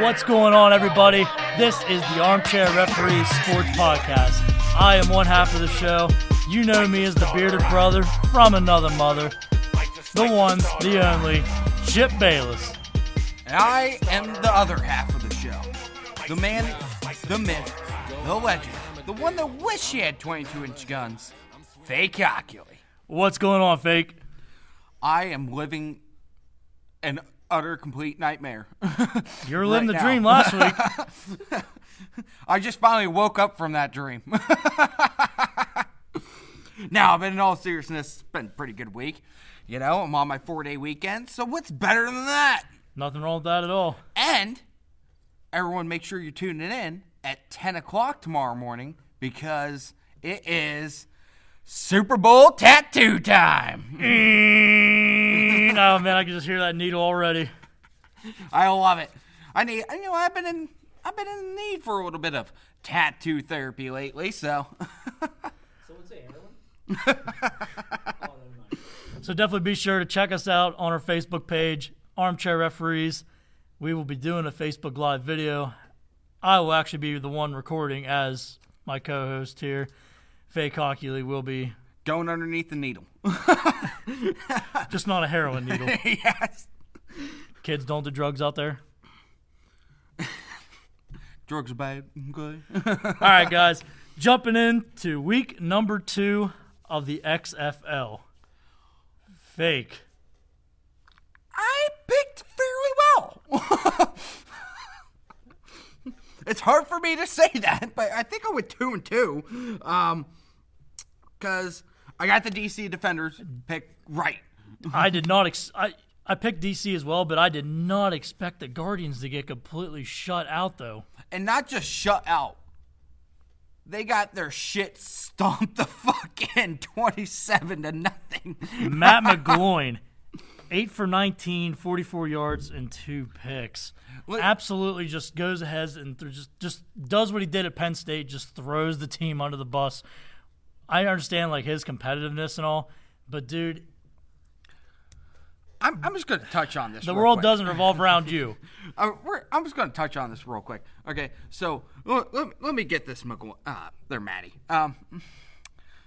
What's going on, everybody? This is the Armchair Referee Sports Podcast. I am one half of the show. You know me as the bearded brother from another mother, the one, the only, Chip Bayless. And I am the other half of the show. The man, the myth, the legend, the one that wish he had 22 inch guns, Fake Oculi. What's going on, Fake? I am living an utter complete nightmare. You were living Right the now. dream last week. I just finally woke up from that dream. now, but in all seriousness, it's been a pretty good week. You know, I'm on my four day weekend, so what's better than that? Nothing wrong with that at all. And everyone, make sure you're tuning in at 10 o'clock tomorrow morning because it is Super Bowl tattoo time. Mm, oh man, I can just hear that needle already. I love it. I need, you know, I've been in, I've been in need for a little bit of tattoo therapy lately, so. So definitely be sure to check us out on our Facebook page, Armchair Referees. We will be doing a Facebook Live video. I will actually be the one recording as my co-host here. Faye Cockily will be Going underneath the needle. just not a heroin needle. yes. Kids don't do drugs out there. Drugs are bad. Okay. All right, guys, jumping into week number two of the XFL. Fake. I picked fairly well. it's hard for me to say that, but I think I went two and two. Um, because I got the DC Defenders pick right. I did not. Ex- I I picked DC as well, but I did not expect the Guardians to get completely shut out though. And not just shut out. They got their shit stomped the fuck in 27 to nothing. Matt McGloin, 8 for 19, 44 yards, and two picks. Look- Absolutely just goes ahead and th- just, just does what he did at Penn State, just throws the team under the bus. I understand like his competitiveness and all, but dude, I'm, I'm just going to touch on this. the world quick. doesn't revolve around you. Uh, I'm just going to touch on this real quick. Okay, so let, let, let me get this. McGlo- Uh, they're Maddie. Um,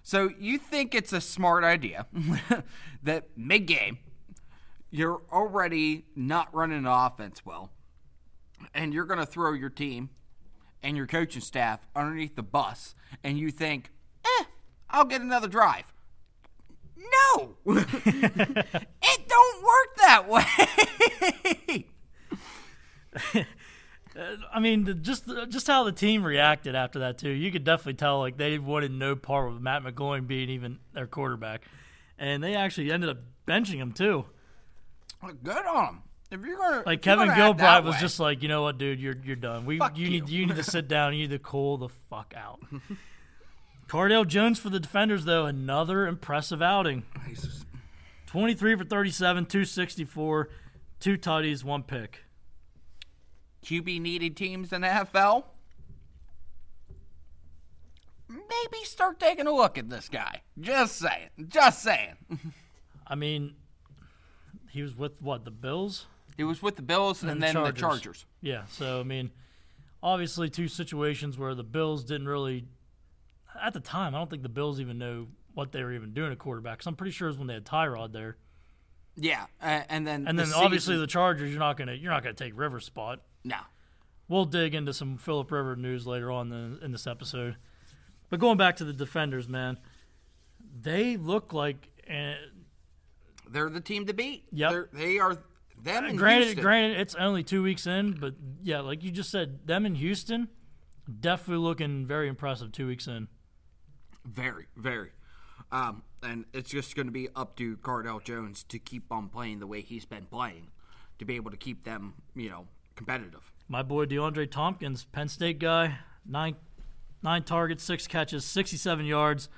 so you think it's a smart idea that mid game you're already not running an offense well, and you're going to throw your team and your coaching staff underneath the bus, and you think, eh, I'll get another drive. No, it don't work that way. I mean, just just how the team reacted after that too. You could definitely tell like they wanted no part with Matt McGloin being even their quarterback, and they actually ended up benching him too. Good on him. If you're gonna Like Kevin Gilbride was way- just like, you know what, dude, you're you're done. We Fuck you, need you. you need to sit down. You need to cool the fuck out. Cardale Jones for the defenders though, another impressive outing. Twenty three for thirty seven, two sixty four, two tutties, one pick. QB needed teams in the NFL. Maybe start taking a look at this guy. Just saying. Just saying. I mean, he was with what the Bills. He was with the Bills and, And then the the Chargers. Chargers. Yeah, so I mean, obviously two situations where the Bills didn't really at the time, I don't think the Bills even know what they were even doing at quarterback. 'cause I'm pretty sure it was when they had Tyrod there. Yeah, uh, and then And the then obviously season- the Chargers, you're not gonna you're not gonna take Rivers' spot. no. We'll dig into some Philip River news later on in, in this episode. But going back to the defenders, man, they look like uh, They're the team to beat. They're, they are them. And granted, Houston. granted, it's only two weeks in, but yeah, like you just said, them in Houston, definitely looking very impressive two weeks in. Very, very. Um, and it's just going to be up to Cardale Jones to keep on playing the way he's been playing to be able to keep them, you know, competitive. My boy DeAndre Thompkins, Penn State guy, nine nine targets, six catches, 67 yards,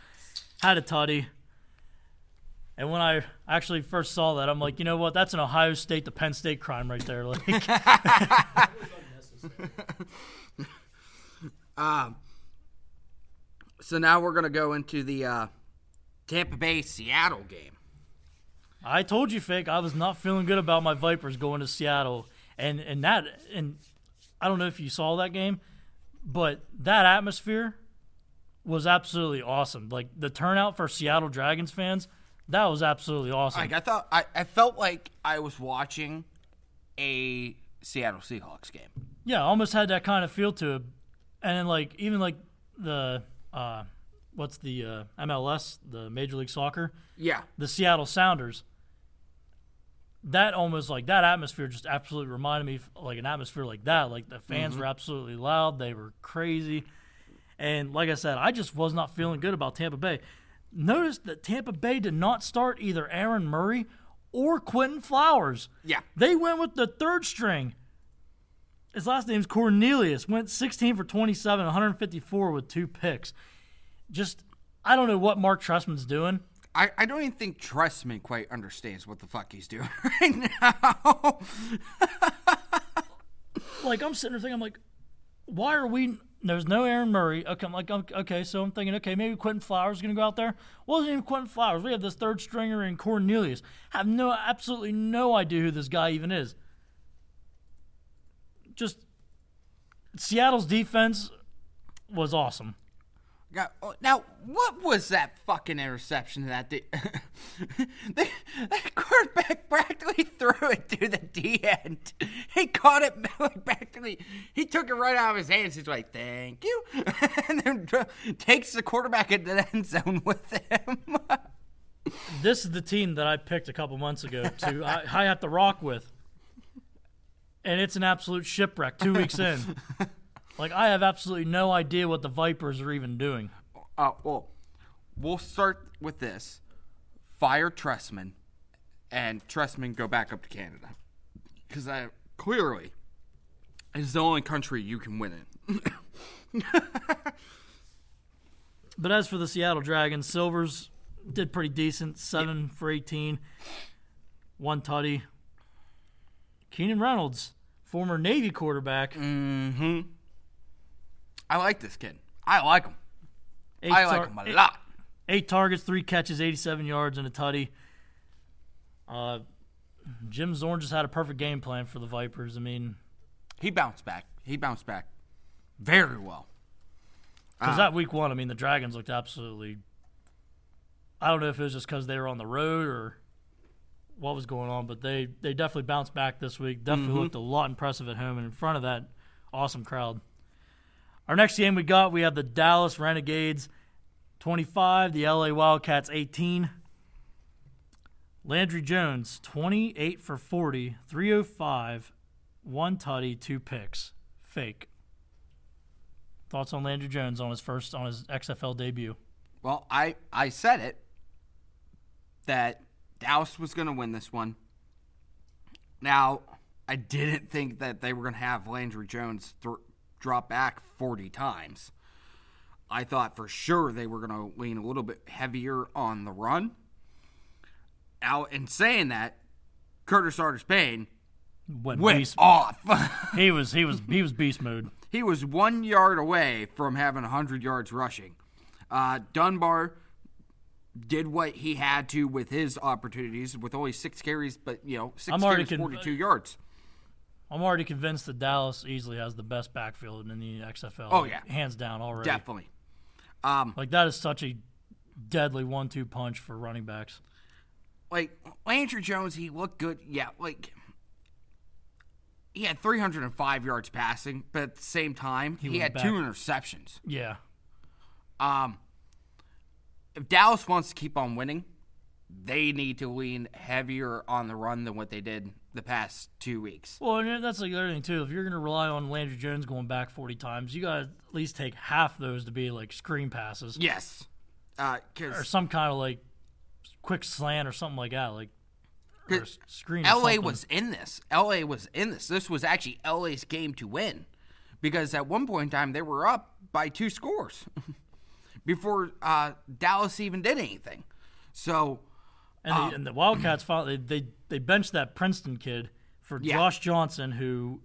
had a tutty. And when I actually first saw that, I'm like, you know what? That's an Ohio State to Penn State crime right there. Like, So now we're going to go into the uh, Tampa Bay Seattle game. I told you, fake. I was not feeling good about my Vipers going to Seattle, and and that and I don't know if you saw that game, but that atmosphere was absolutely awesome. Like the turnout for Seattle Dragons fans, that was absolutely awesome. Like I thought, I, I felt like I was watching a Seattle Seahawks game. yeah, almost had that kind of feel to it. And then like even like the uh, what's the uh, MLS, the Major League Soccer, Yeah, the Seattle Sounders. That almost like that atmosphere just absolutely reminded me of, like an atmosphere like that. Like the fans were absolutely loud, they were crazy, and like I said, I just was not feeling good about Tampa Bay. Notice that Tampa Bay did not start either Aaron Murray or Quinton Flowers. yeah. They went with the third string. His last name's Cornelius. Went 16 for 27, 154 with two picks. Just, I don't know what Marc Trestman's doing. I, I don't even think Trestman quite understands what the fuck he's doing right now. Like, I'm sitting there thinking, I'm like, why are we. There's no Aaron Murray. Okay, I'm like, okay, so I'm thinking, okay, maybe Quinton Flowers is going to go out there. Wasn't even Quinton Flowers. We have this third stringer in Cornelius. Have no, absolutely no idea who this guy even is. Just, Seattle's defense was awesome. Oh, Now, what was that fucking interception that the, the, that quarterback practically threw it to the D end? He caught it like, practically. He took it right out of his hands. He's like, "Thank you," and then takes the quarterback into the end zone with him. this is the team that I picked a couple months ago to I, I have to rock with, and it's an absolute shipwreck. Two weeks in, like I have absolutely no idea what the Vipers are even doing. uh, well, we'll start with this: fire Trestman, and Trestman go back up to Canada because I clearly it's the only country you can win in. But as for the Seattle Dragons, Silvers did pretty decent, seven for eighteen, one tutty. Keenan Reynolds, former Navy quarterback, Mm-hmm. I like this kid. I like him. eight, I like tar- him a eight- lot. eight targets, three catches, eighty-seven yards, and a tutty. Uh, Jim Zorn just had a perfect game plan for the Vipers. I mean, He bounced back. He bounced back very well. Because that week one, I mean, the Dragons looked absolutely. I don't know if it was just because they were on the road or what was going on, but they, they definitely bounced back this week. Definitely mm-hmm. looked a lot impressive at home and in front of that awesome crowd. Our next game we got, we have the Dallas Renegades 25, the LA Wildcats 18. Landry Jones 28 for 40, 305, one tutty, two picks. Fake. Thoughts on Landry Jones on his first on his XFL debut? Well, I I said it that Dallas was going to win this one. Now, I didn't think that they were going to have Landry Jones th- drop back 40 times. I thought for sure they were going to lean a little bit heavier on the run. Now, in saying that, Curtis Artis Payne Went went beast, off. he was he was he was beast mode. He was one yard away from having 100 yards rushing. Uh, Dunbar did what he had to with his opportunities with only six carries, but, you know, 6 I'm already carries, con- 42 yards. I'm already convinced that Dallas easily has the best backfield in the XFL. Oh, like, yeah. hands down already. Definitely. Um, Like that is such a deadly one-two punch for running backs. like, Landry Jones, he looked good. Yeah, like, he had 305 yards passing, but at the same time, he, was had back. two interceptions. Yeah, Um, if Dallas wants to keep on winning, they need to lean heavier on the run than what they did the past two weeks. well, and that's like the other thing too. If you're going to rely on Landry Jones going back 40 times, you got to at least take half those to be like screen passes Yes, uh, or some kind of like quick slant or something like that, like or a s- screen. LA was in this. LA was in this. This was actually LA's game to win, because at one point in time they were up by two scores before uh, Dallas even did anything. So And, Um, the, and the Wildcats finally they, they they benched that Princeton kid for Yeah. Josh Johnson, who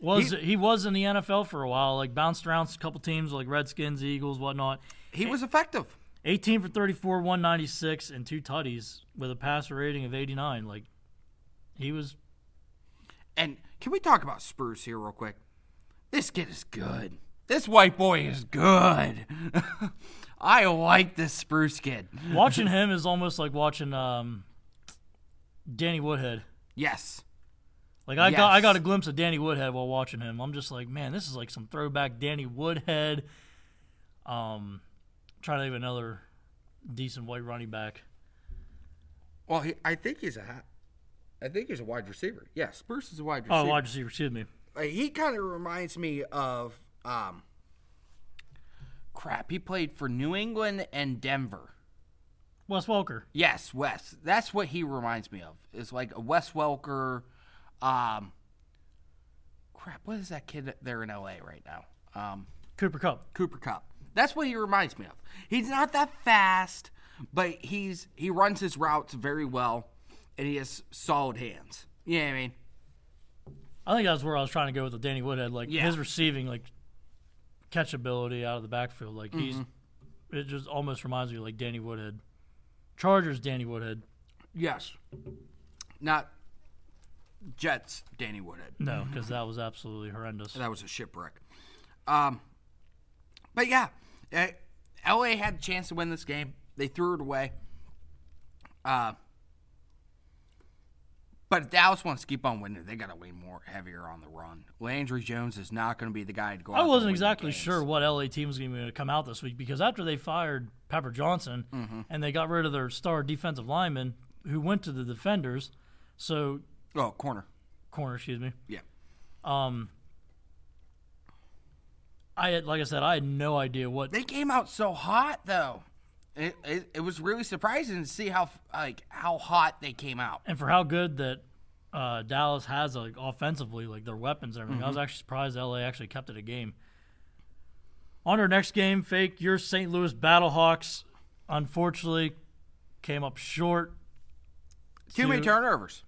was he, was in the NFL for a while, like bounced around a couple teams like Redskins, Eagles, whatnot. he was effective. 18 for 34, 196, and two tutties with a passer rating of 89. Like he was And can we talk about Spruce here real quick? this kid is good. This white boy is good. I like this spruce kid. Watching him is almost like watching um, Danny Woodhead. Yes. Like I got I got a glimpse of Danny Woodhead while watching him. I'm just like, man, this is like some throwback Danny Woodhead. Um, trying to think another decent white running back. Well, he, I think he's a, I think he's a wide receiver. Yeah, Spruce is a wide Oh, receiver. wide receiver, excuse me. Like, he kind of reminds me of um crap, he played for New England and Denver. Wes Welker. Yes, Wes. That's what he reminds me of. Is like a Wes Welker um crap, what is that kid there in LA right now? Um Cooper Kupp. Cooper Kupp. That's what he reminds me of. He's not that fast, but he's he runs his routes very well and he has solid hands. You know what I mean? I think that's where I was trying to go with the Danny Woodhead. Like Yeah. his receiving, like catchability out of the backfield. Like he's, Mm-hmm. it just almost reminds me of like Danny Woodhead. Chargers, Danny Woodhead. Yes. Not Jets, Danny Woodhead. No, because that was absolutely horrendous. That was a shipwreck. Um, but yeah, eh, LA had a chance to win this game. They threw it away. Uh, but if Dallas wants to keep on winning, they got to win more heavier on the run. Landry Jones is not going to be the guy to go. I wasn't exactly sure what LA team was going to come out this week because after they fired Pepper Johnson Mm-hmm. and they got rid of their star defensive lineman who went to the defenders, so Oh, corner. corner, excuse me. Yeah. Um, I had, like I said, I had no idea what They came out so hot though. It, it, it was really surprising to see how like how hot they came out. and for how good that uh, Dallas has like offensively, like their weapons and everything. I was Mm-hmm. actually surprised LA actually kept it a game. On our next game, fake your St. Louis Battlehawks, unfortunately, came up short. Too many turnovers.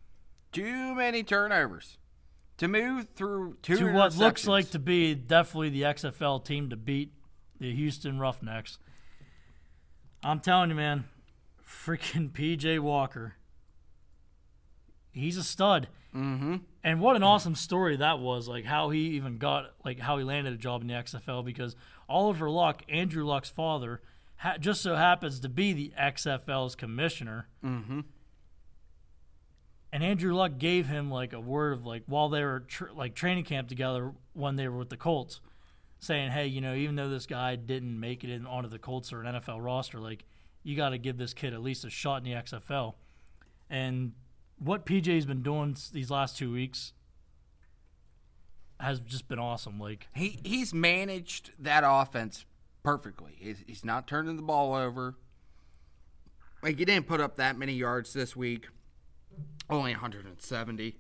Too many turnovers. To move through two to what looks like to be definitely the XFL team to beat the Houston Roughnecks. I'm telling you, man, freaking PJ Walker. He's a stud. Mm-hmm. And what an awesome story that was, like how he even got, like how he landed a job in the XFL because Oliver Luck, Andrew Luck's father, ha- just so happens to be the XFL's commissioner. Mm-hmm. And Andrew Luck gave him like a word of like while they were tr- like training camp together when they were with the Colts, saying, "Hey, you know, even though this guy didn't make it in onto the Colts or an NFL roster, like you got to give this kid at least a shot in the XFL." And what PJ's been doing these last two weeks has just been awesome. Like He he's managed that offense perfectly. He's, he's not turning the ball over. Like he didn't put up that many yards this week, only 170.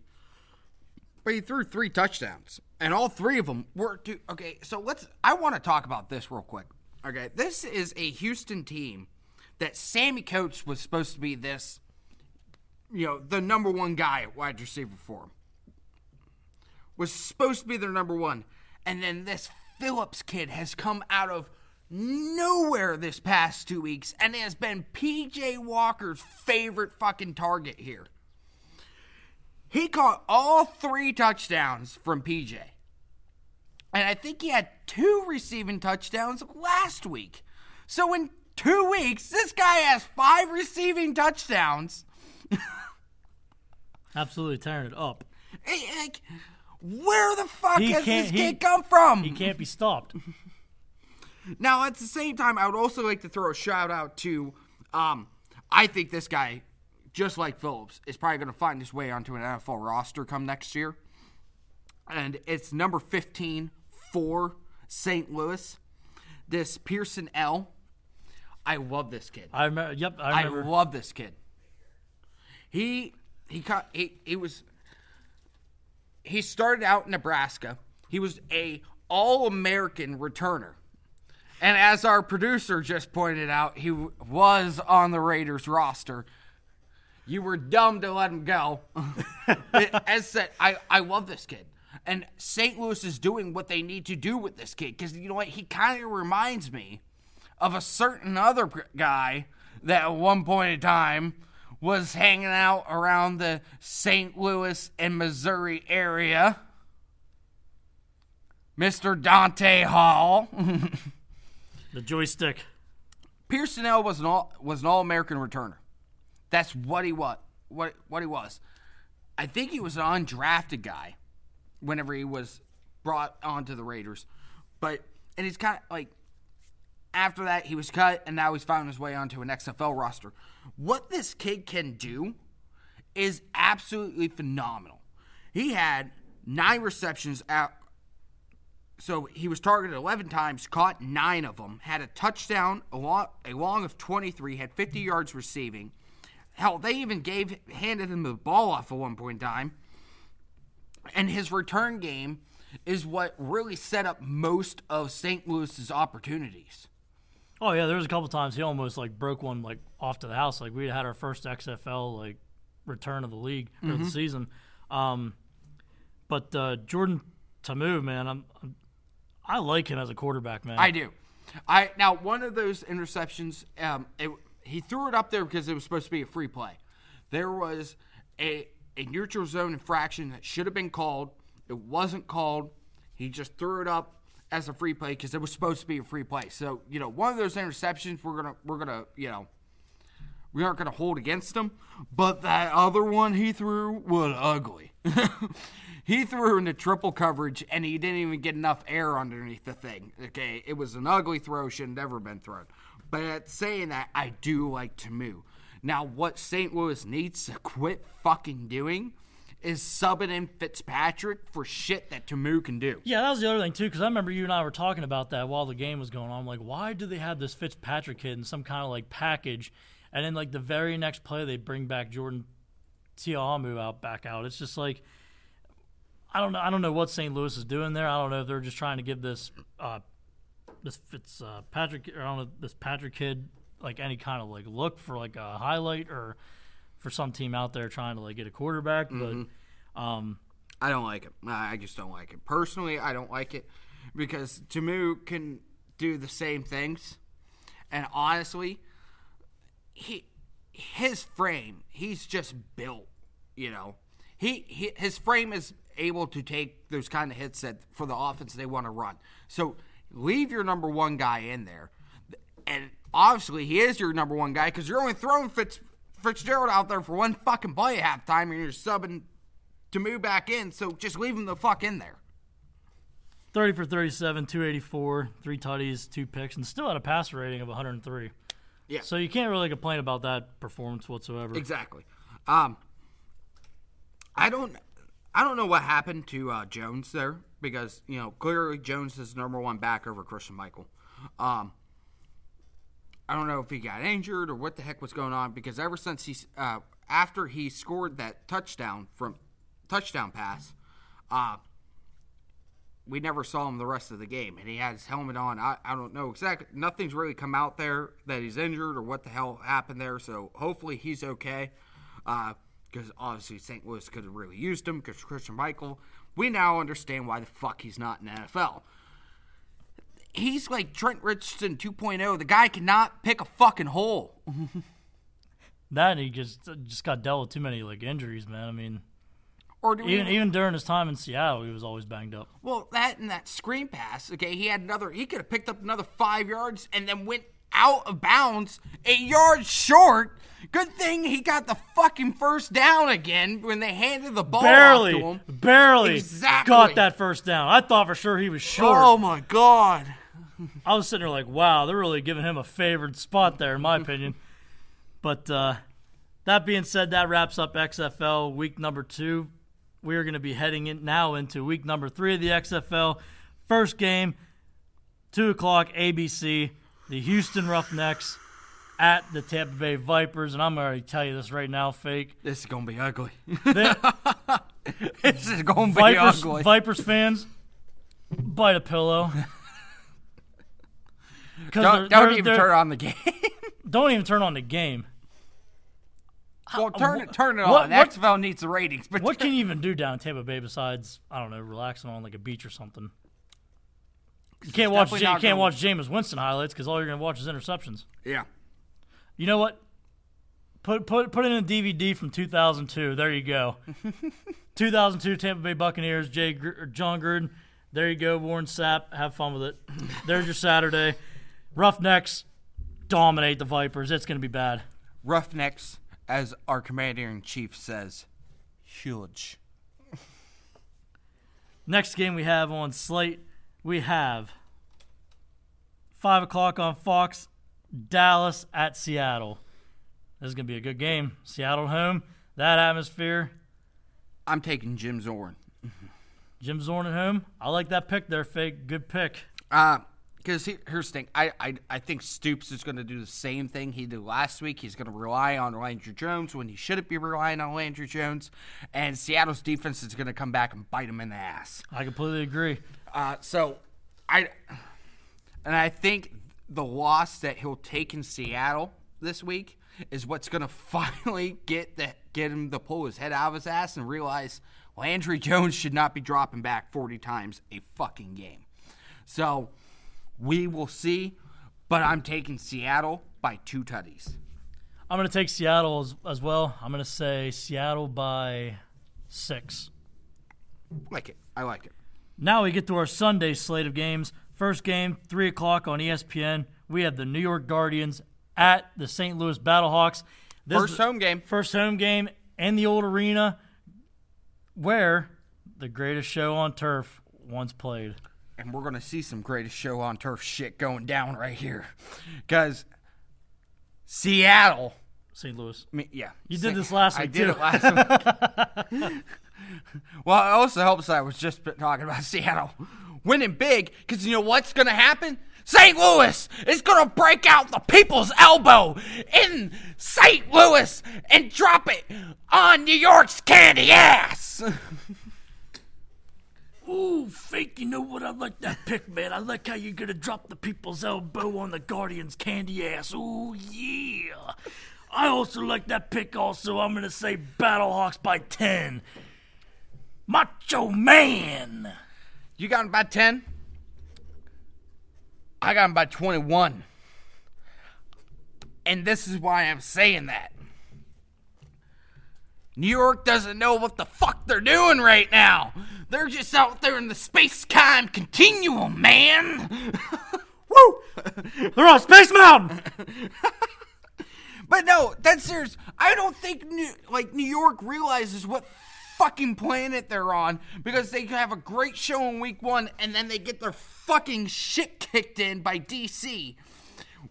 But he threw three touchdowns, and all three of them were to. Okay, so let's. I want to talk about this real quick. Okay, this is a Houston team that Sammy Coates was supposed to be this, you know, the number one guy at wide receiver for was supposed to be their number one. And then this Phillips kid has come out of nowhere this past two weeks and has been PJ Walker's favorite fucking target here. He caught all three touchdowns from PJ. And I think he had two receiving touchdowns last week. So in two weeks, this guy has five receiving touchdowns. absolutely tearing it up. Hey, like, where the fuck He has this he- kid come from? He can't be stopped. Now, at the same time, I would also like to throw a shout out to. Um, I think this guy, just like Phillips, is probably going to find his way onto an NFL roster come next year. And it's number 15 for St. Louis. This Pierson-El. I love this kid. I remember. Yep, I remember. I love this kid. He he caught he, he was he started out in Nebraska. He was a all-American returner. And as our producer just pointed out, he was on the Raiders roster. You were dumb to let him go. as said, I, I love this kid. And St. Louis is doing what they need to do with this kid because you know what? He kind of reminds me of a certain other guy that at one point in time was hanging out around the St. Louis and Missouri area. Mr. Dante Hall. The joystick. Pierson-El was an all was an all American returner. That's what he was. What what he was. I think he was an undrafted guy whenever he was brought onto the Raiders. But and he's kind of like after that he was cut and now he's found his way onto an XFL roster. What this kid can do is absolutely phenomenal. He had nine receptions out so he was targeted 11 times, caught nine of them, had a touchdown, a long, a long of 23, had 50 yards receiving. Hell, they even gave handed him the ball off at one point in time. And his return game is what really set up most of St. Louis's opportunities. Oh yeah, there was a couple times he almost like broke one like off to the house. Like we had our first XFL like return of the league or Mm-hmm. the season. Um, but uh, Jordan Ta'amu, man, I'm, I'm I like him as a quarterback, man. I do. I now one of those interceptions. Um, it, he threw it up there because it was supposed to be a free play. There was a a neutral zone infraction that should have been called. It wasn't called. He just threw it up as a free play because it was supposed to be a free play. So you know, one of those interceptions we're gonna we're gonna you know we aren't to hold against him. But that other one he threw was ugly. he threw into triple coverage and he didn't even get enough air underneath the thing. Okay, it was an ugly throw, should never been thrown. But saying that, I do like Ta'amu. Now, what St. Louis needs to quit fucking doing is subbing in Fitzpatrick for shit that Ta'amu can do. Yeah, that was the other thing too, because I remember you and I were talking about that while the game was going on. I'm like, why do they have this Fitzpatrick kid in some kind of like package, and then like the very next play they bring back Jordan Ta'amu out back out? It's just like I don't know. I don't know what St. Louis is doing there. I don't know if they're just trying to give this uh, this Fitz uh, Patrick or I don't know this Patrick kid like any kind of like look for like a highlight or for some team out there trying to like get a quarterback, but. Um, I don't like it. I I just don't like it. Personally, I don't like it because Ta'amu can do the same things, and honestly, he his frame, he's just built. You know, he, he his frame is able to take those kind of hits that for the offense they want to run. So leave your number one guy in there, and obviously he is your number one guy because you're only throwing Fitz, Fitzgerald out there for one fucking play at halftime, and you're subbing to move back in, so just leave him the fuck in there. 30 for 37, 284, three tutties, two picks, and still had a passer rating of 103. Yeah. So you can't really complain about that performance whatsoever. Exactly. Um, I don't, I don't know what happened to uh, Jones there because you know clearly Jones is number one back over Christine Michael. Um, I don't know if he got injured or what the heck was going on because ever since he, uh, after he scored that touchdown from touchdown pass, uh, we never saw him the rest of the game, and he had his helmet on. I, I don't know exactly. Nothing's really come out there that he's injured or what the hell happened there. So hopefully he's okay. Because obviously St. Louis could have really used him because Christine Michael. We now understand why the fuck he's not in the NFL. He's like Trent Richardson 2.0. The guy cannot pick a fucking hole. That and he just just got dealt with too many like injuries, man. I mean, Or do we even even during his time in Seattle, he was always banged up. Well, that and that screen pass. Okay, he had another. He could have picked up another five yards and then went out of bounds, a yard short. Good thing he got the fucking first down again when they handed the ball off to Barely, him. barely Exactly. got that first down. I thought for sure he was short. Oh my god! I was sitting there like, wow, they're really giving him a favored spot there, in my opinion. But uh, that being said, that wraps up XFL week number two. We are going to be heading in now into week number three of the XFL. First game, two o'clock ABC, the Houston Roughnecks at the Tampa Bay Vipers, and I'm going to tell you this right now, fake. This is gonna be ugly. They- this is gonna be Vipers, ugly. Vipers fans, bite a pillow. don't they're- don't they're- even they're- turn on the game. Don't even turn on the game. well, turn it turn it what- on. what- XFL needs the ratings, but What can you even do down in Tampa Bay besides I don't know, relaxing on like a beach or something? You can't watch. Ja- you can't watch Jameis Winston highlights because all you're gonna watch is interceptions. yeah. You know what? Put put put in a DVD from 2002. There you go. 2002 Tampa Bay Buccaneers. Jay Gr- Jon Gruden There you go, Warren Sapp. Have fun with it. There's your Saturday. Roughnecks dominate the Vipers. It's going to be bad. Roughnecks, as our commander in chief says, huge. Next game we have on slate, we have five o'clock on Fox, Dallas at Seattle. This is gonna be a good game. Seattle home, that atmosphere. I'm taking Jim Zorn. Jim Zorn at home. I like that pick there, fake. Good pick. Uh, because here's the thing, I, I I think Stoops is going to do the same thing he did last week. He's going to rely on Landry Jones when he shouldn't be relying on Landry Jones, and Seattle's defense is going to come back and bite him in the ass. I completely agree. Uh, so I and I think the loss that he'll take in Seattle this week is what's going to finally get the, get him to pull his head out of his ass and realize Landry Jones should not be dropping back 40 times a fucking game. So we will see, but I'm taking Seattle by two tutties. I'm going to take Seattle as, as well. I'm going to say Seattle by six. Like it. I like it. Now we get to our Sunday slate of games. First game, 3 o'clock on ESPN. We have the New York Guardians at the St. Louis Battlehawks. This first home game. First home game in the old arena where the greatest show on turf once played and we're going to see some greatest show on turf shit going down right here. Because Seattle. St. Louis. I mean, yeah. You did this last week, I did too. it last week. well, it also helps that I was just talking about Seattle winning big because you know what's going to happen? St. Louis is going to break out the people's elbow in St. Louis and drop it on New York's candy ass. Ooh, fake, you know what? I like that pick, man. I like how you're gonna drop the people's elbow on the Guardians' candy ass. Ooh, yeah. I also like that pick, also. I'm gonna say Battlehawks by 10. Macho Man! You got him by 10? I got him by 21. And this is why I'm saying that. New York doesn't know what the fuck they're doing right now. They're just out there in the space time continuum, man. Woo! They're on Space Mountain. but no, that's serious. I don't think New, like New York realizes what fucking planet they're on because they have a great show in week one and then they get their fucking shit kicked in by DC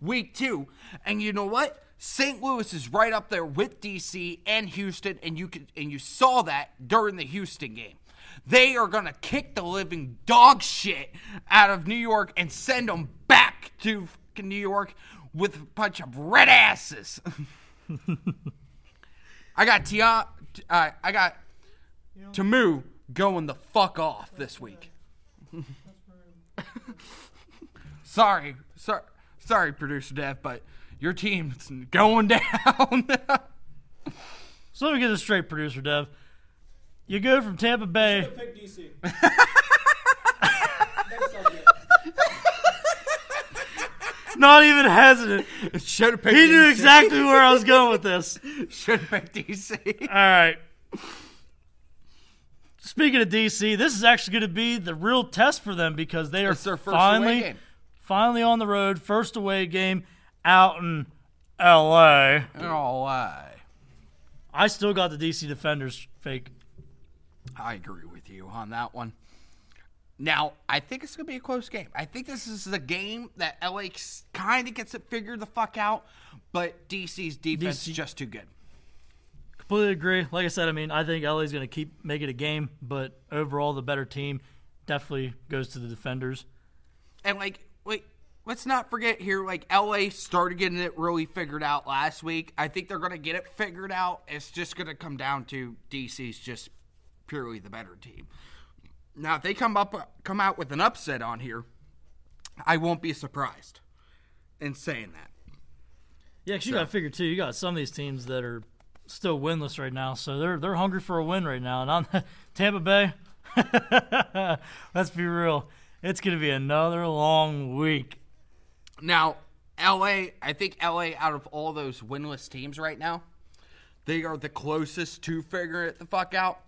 week two. And you know what? St. Louis is right up there with DC and Houston, and you can and you saw that during the Houston game. They are going to kick the living dog shit out of New York and send them back to New York with a bunch of red asses. I got Tia, uh, I got Ta'amu going the fuck off this week. sorry, sorry, sorry, producer Dev, but your team's going down. so let me get this straight, producer Dev. You go from Tampa Bay. Pick DC. Not even hesitant. Should have picked. He knew DC. exactly where I was going with this. Should have picked DC. All right. Speaking of DC, this is actually going to be the real test for them because they are their first finally, finally on the road, first away game out in L.A. Oh, I. I still got the DC Defenders fake. I agree with you on that one. Now, I think it's going to be a close game. I think this is the game that LA kind of gets it figured the fuck out, but DC's defense DC is just too good. Completely agree. Like I said, I mean, I think LA's going to keep make it a game, but overall, the better team definitely goes to the Defenders. And, like, wait, let's not forget here, like, LA started getting it really figured out last week. I think they're going to get it figured out. It's just going to come down to DC's just purely the better team. Now, if they come up come out with an upset on here, I won't be surprised in saying that. Yeah, because you got to figure too. You got some of these teams that are still winless right now, so they're they're hungry for a win right now. And on Tampa Bay, let's be real, it's going to be another long week. Now, LA, I think LA out of all those winless teams right now, they are the closest to figuring it the fuck out.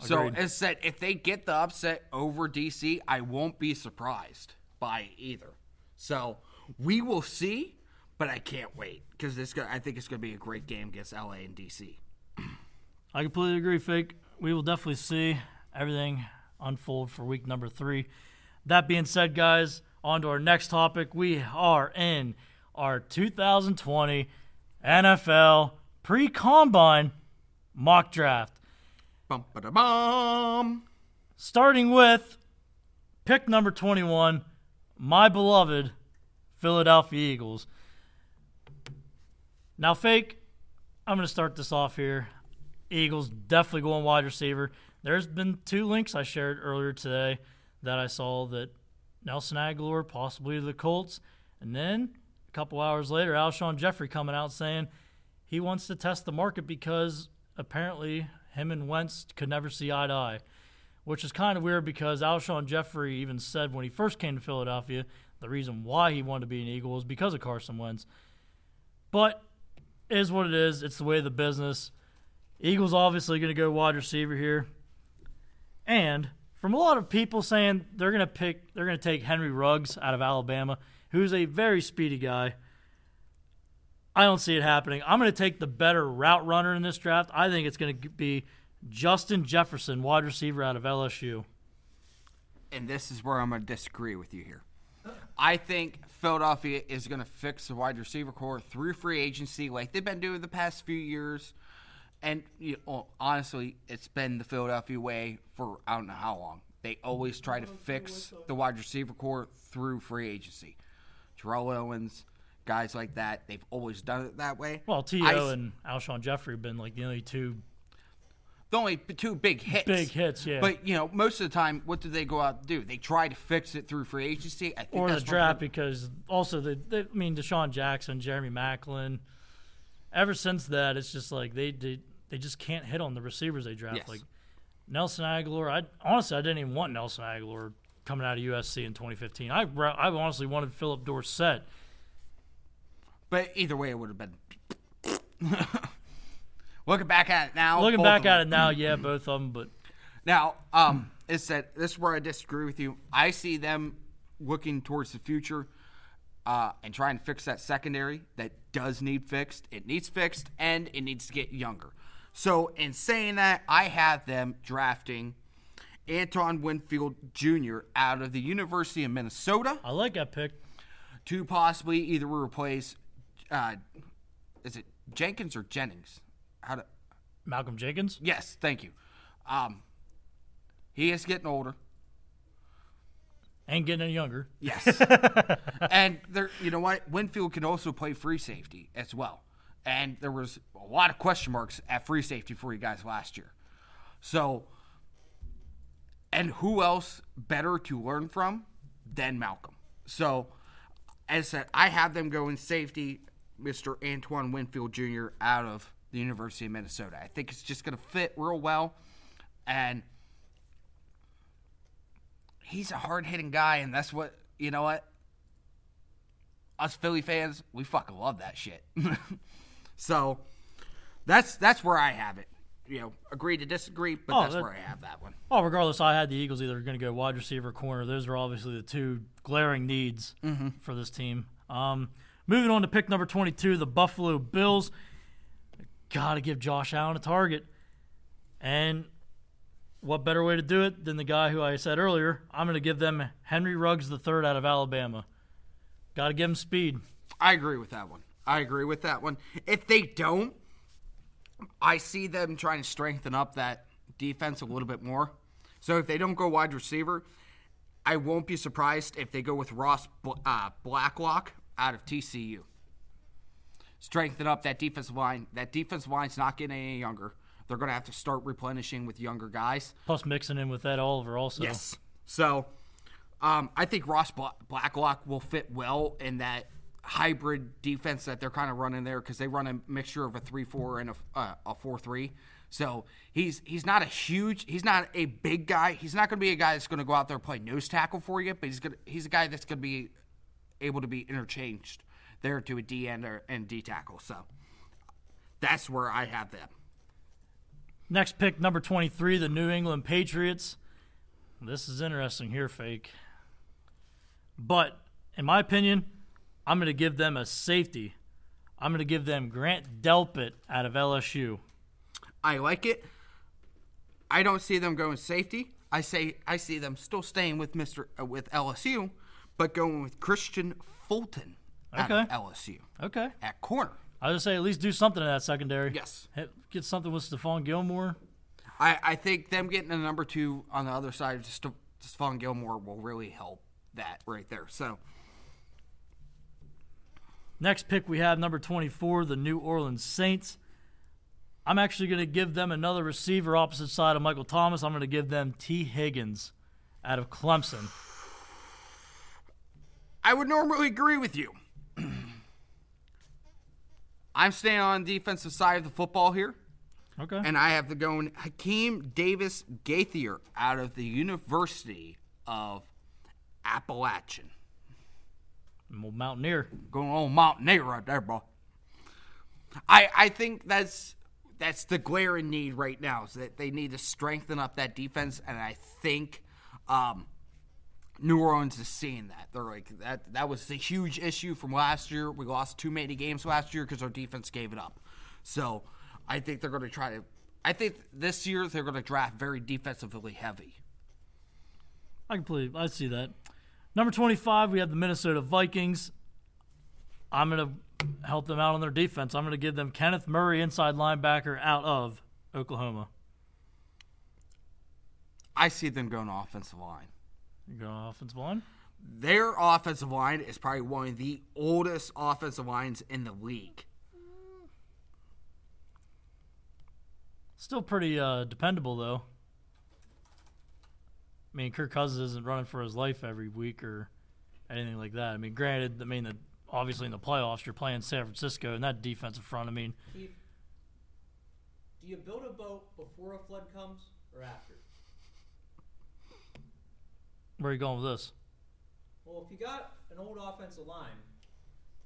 So Agreed. as said, if they get the upset over DC, I won't be surprised by either. So we will see, but I can't wait because this. I think it's going to be a great game against LA and DC. I completely agree, Fake. We will definitely see everything unfold for week number three. That being said, guys, on to our next topic. We are in our 2020 NFL pre combine mock draft. Bum bum. Starting with pick number 21, my beloved Philadelphia Eagles. Now, fake, I'm going to start this off here. Eagles definitely going wide receiver. There's been two links I shared earlier today that I saw that Nelson Agholor possibly the Colts, and then a couple hours later, Alshon Jeffery coming out saying he wants to test the market because apparently him and Wentz could never see eye to eye, which is kind of weird because Alshon Jeffery even said when he first came to Philadelphia the reason why he wanted to be an Eagle was because of Carson Wentz. But is what it is. It's the way of the business. Eagles obviously going to go wide receiver here. And from a lot of people saying they're going to pick, they're going to take Henry Ruggs out of Alabama, who's a very speedy guy. I don't see it happening. I'm going to take the better route runner in this draft. I think it's going to be Justin Jefferson, wide receiver out of LSU. and this is where I'm going to disagree with you here. I think Philadelphia is going to fix the wide receiver core through free agency, like they've been doing the past few years. And you know, honestly, it's been the Philadelphia way for I don't know how long. They always try to fix the wide receiver core through free agency. Terrell Owens, guys like that, they've always done it that way. Well, T.O. I- and Alshon Jeffery have been like the only two the only two big hits. big hits, yeah. But you know, most of the time, what do they go out and do? They try to fix it through free agency. I think or the draft because also the, the I mean DeSean Jackson, Jeremy Maclin. Ever since that, it's just like they they, they just can't hit on the receivers they draft. Yes. Like Nelson Agholor, I honestly I didn't even want Nelson Agholor coming out of USC in 2015. I I honestly wanted Phillip Dorsett. But either way, it would have been. Looking back at it now, Looking back at it now, yeah, both of them, but now, um, it's that this is where I disagree with you. I see them looking towards the future uh, and trying to fix that secondary that does need fixed. It needs fixed, and it needs to get younger. So, in saying that, I have them drafting Antoine Winfield Jr. out of the University of Minnesota. I like that pick. to possibly either replace, uh, is it Jenkins or Jennings? How to? Malcolm Jenkins. Yes, thank you. Um, he is getting older. Ain't getting any younger. Yes, and there, you know what? Winfield can also play free safety as well. And there was a lot of question marks at free safety for you guys last year. So, and who else better to learn from than Malcolm? So, as I said, I have them going safety, Mr. Antoine Winfield Jr. out of the University of Minnesota. I think it's just going to fit real well. And he's a hard hitting guy, and that's what, you know what? Us Philly fans, we fucking love that shit. so, that's that's where I have it. You know, agree to disagree, but Oh, that's that- where I have that one. Well, regardless, I had the Eagles either going to go wide receiver, corner. Those are obviously the two glaring needs for this team. Um, moving on to pick number 22, the Buffalo Bills. Got to give Josh Allen a target. And what better way to do it than the guy who I said earlier? I'm going to give them Henry Ruggs third out of Alabama. Got to give him speed. I agree with that one. I agree with that one. If they don't, I see them trying to strengthen up that defense a little bit more. So if they don't go wide receiver, I won't be surprised if they go with Ross uh, Blacklock out of TCU. Strengthen up that defensive line. That defensive line's not getting any younger. They're going to have to start replenishing with younger guys. Plus mixing in with that Oliver also. Yes. So, um, I think Ross Bla- Blacklock will fit well in that hybrid defense that they're kind of running there because they run a mixture of a three-four and a uh, a four-three. So he's he's not a huge, he's not a big guy. He's not going to be a guy that's going to go out there and play nose tackle for you, but he's gonna he's a guy that's going to be able to be interchanged there to a D end or and D tackle. So that's where I have them. Next pick, number 23, the New England Patriots. This is interesting here, fake. But in my opinion, I'm going to give them a safety. I'm going to give them Grant Delpit out of LSU. I like it. I don't see them going safety. I say I see them still staying with Mr. Uh, with LSU, but going with Kristian Fulton out of LSU Okay. at corner. I would say at least do something in that secondary. Yes. Get something with Stephon Gilmore. I, I think them getting a number two on the other side of Ste- Stephon Gilmore will really help that right there. So Next pick, we have number 24, the New Orleans Saints. I'm actually going to give them another receiver opposite side of Michael Thomas. I'm going to give them Tee Higgins out of Clemson. I would normally agree with you. I'm staying on the defensive side of the football here. Okay. And I have to go in Hakeem Davis Gaither out of the University of Appalachian. Well, Mountaineer. Going on Mountaineer right there, bro. I I think that's that's the glaring need right now is that they need to strengthen up that defense, and I think um, New Orleans is seeing that. They're like that. That was the huge issue from last year. We lost too many games last year because our defense gave it up. So I think they're going to try to. I think this year they're going to draft very defensively heavy. I completely, I see that. Number 25, we have the Minnesota Vikings. I'm going to help them out on their defense. I'm going to give them Kenneth Murray, inside linebacker, out of Oklahoma. I see them going offensive line. You go offensive line. Their offensive line is probably one of the oldest offensive lines in the league. Still pretty uh, dependable, though. I mean, Kirk Cousins isn't running for his life every week or anything like that. I mean, granted, I mean, the, obviously in the playoffs, you're playing San Francisco and that defensive front. I mean, Keith, do you build a boat before a flood comes or after? Where are you going with this? Well, if you got an old offensive line,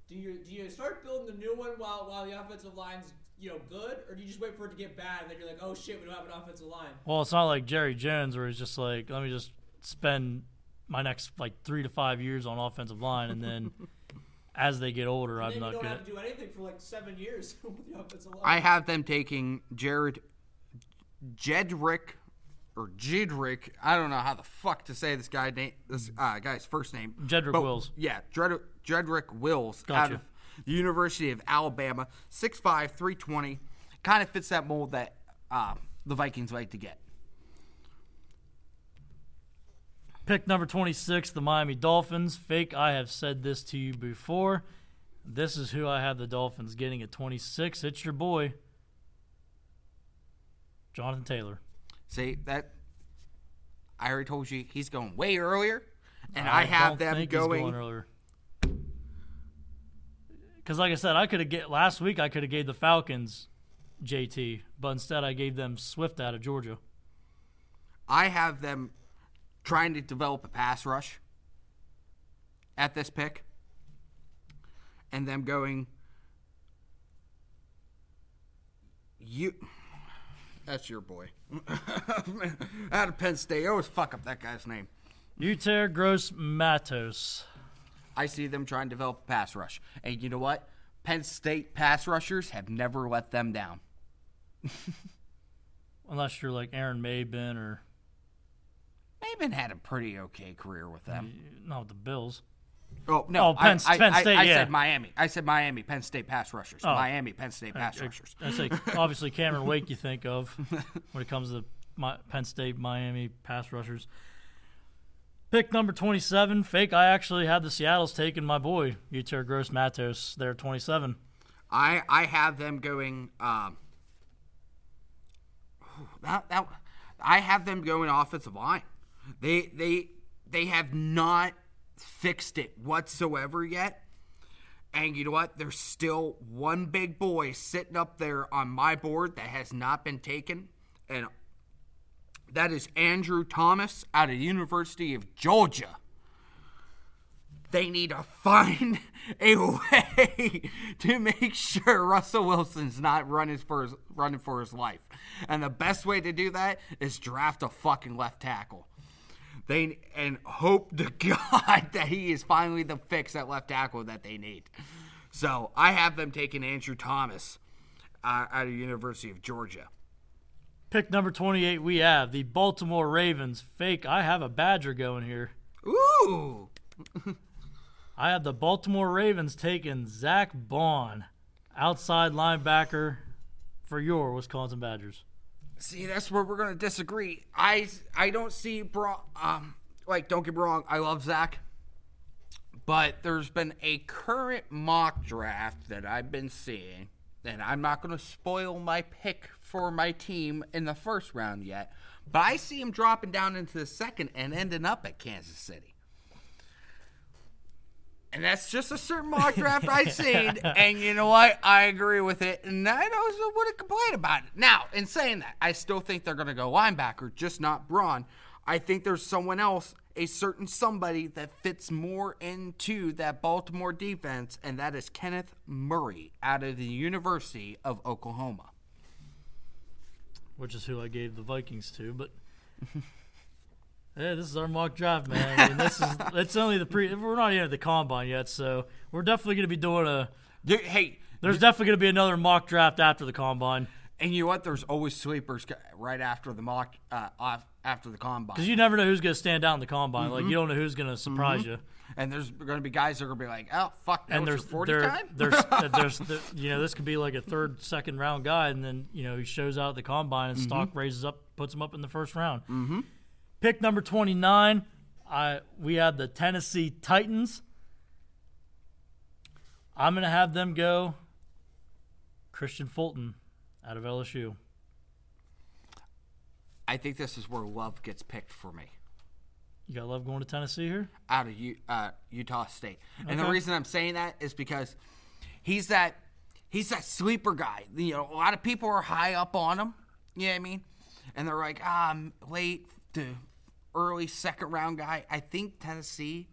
do you do you start building the new one while while the offensive line's you know good, or do you just wait for it to get bad and then you're like, oh shit, we don't have an offensive line? Well, it's not like Jerry Jones where he's just like, let me just spend my next like three to five years on offensive line, and then as they get older, And I'm then not you don't have to do anything for like seven years with the offensive line. I have them taking Jared Jedrick or Jedrick. I don't know how the fuck to say this guy name this uh, guy's first name. Jedrick But, Wills. Yeah, Jedrick, Jedrick Wills out of the University of Alabama, 6'5", 320. Kind of fits that mold that uh, the Vikings like to get. Pick number 26, the Miami Dolphins. Fake, I have said this to you before. This is who I have the Dolphins getting at 26. It's your boy, Jonathan Taylor. See that? I already told you he's going way earlier, and I, have don't them going. earlier. Because, like I said, I could have get last week. I could have gave the Falcons JT, but instead I gave them Swift out of Georgia. I have them trying to develop a pass rush at this pick, and them going. You, that's your boy. Out of Penn State, I always fuck up that guy's name. Yetur Gross Matos. I see them trying to develop a pass rush, and you know what? Penn State pass rushers have never let them down. Unless you're like Aaron Maybin or Maven had a pretty okay career with them. not with the Bills. Oh no, Oh, Penn- I, I, Penn I- State, I, yeah. said Miami. I said Miami, Penn State pass rushers. Oh. Miami, Penn State pass rushers. I say obviously Cameron Wake you think of when it comes to my, Penn State, Miami pass rushers. Pick number 27, fake. I actually had the Seattle's taking my boy, Yetur Gross Matos, there at 27. I I have them going. Um, that that I have them going offensive line. They they they have not fixed it whatsoever yet. And you know what? There's still one big boy sitting up there on my board that has not been taken, and that is Andrew Thomas out of University of Georgia. they need to find a way to make sure Russell Wilson's not running for his, running for his life. And the best way to do that is draft a fucking left tackle. They and hope to God that he is finally the fix at left tackle that they need. So I have them taking Andrew Thomas uh, out of University of Georgia. Pick number 28, we have the Baltimore Ravens. Fake, I have a Badger going here. Ooh. I have the Baltimore Ravens taking Zack Baun, outside linebacker for your Wisconsin Badgers. See, that's where we're gonna disagree. I I don't see bro. Um, like don't get me wrong, I love Zach, but there's been a current mock draft that I've been seeing, and I'm not gonna spoil my pick for my team in the first round yet. But I see him dropping down into the second and ending up at Kansas City. And that's just a certain mock draft I've seen. And you know what? I agree with it. And I don't want to complain about it. Now, in saying that, I still think they're going to go linebacker, just not Braun. I think there's someone else, a certain somebody that fits more into that Baltimore defense, and that is Kenneth Murray out of the University of Oklahoma. Which is who I gave the Vikings to, but Yeah, this is our mock draft, man. I mean, this is it's only the pre. We're not even at the combine yet, so we're definitely going to be doing a. There- hey, There's definitely going to be another mock draft after the combine and you know what? There's always sleepers right after the mock, uh, off after the combine. because you never know who's going to stand out in the combine. Like you don't know who's going to surprise you. And there's going to be guys that are going to be like, "Oh fuck, that And was there's 40 there, time." there's uh, there's the, you know this could be like a third second round guy, and then you know he shows out at the combine and stock raises up, puts him up in the first round. Pick number twenty nine. I we have the Tennessee Titans. I'm gonna have them go. Kristian Fulton, out of LSU. I think this is where Love gets picked for me You got love going to Tennessee here. out of U, uh, Utah State. And the reason I'm saying that is because he's that he's that sleeper guy. You know, a lot of people are high up on him. You know what I mean? And they're like, ah, I'm late to early second round guy. I think Tennessee,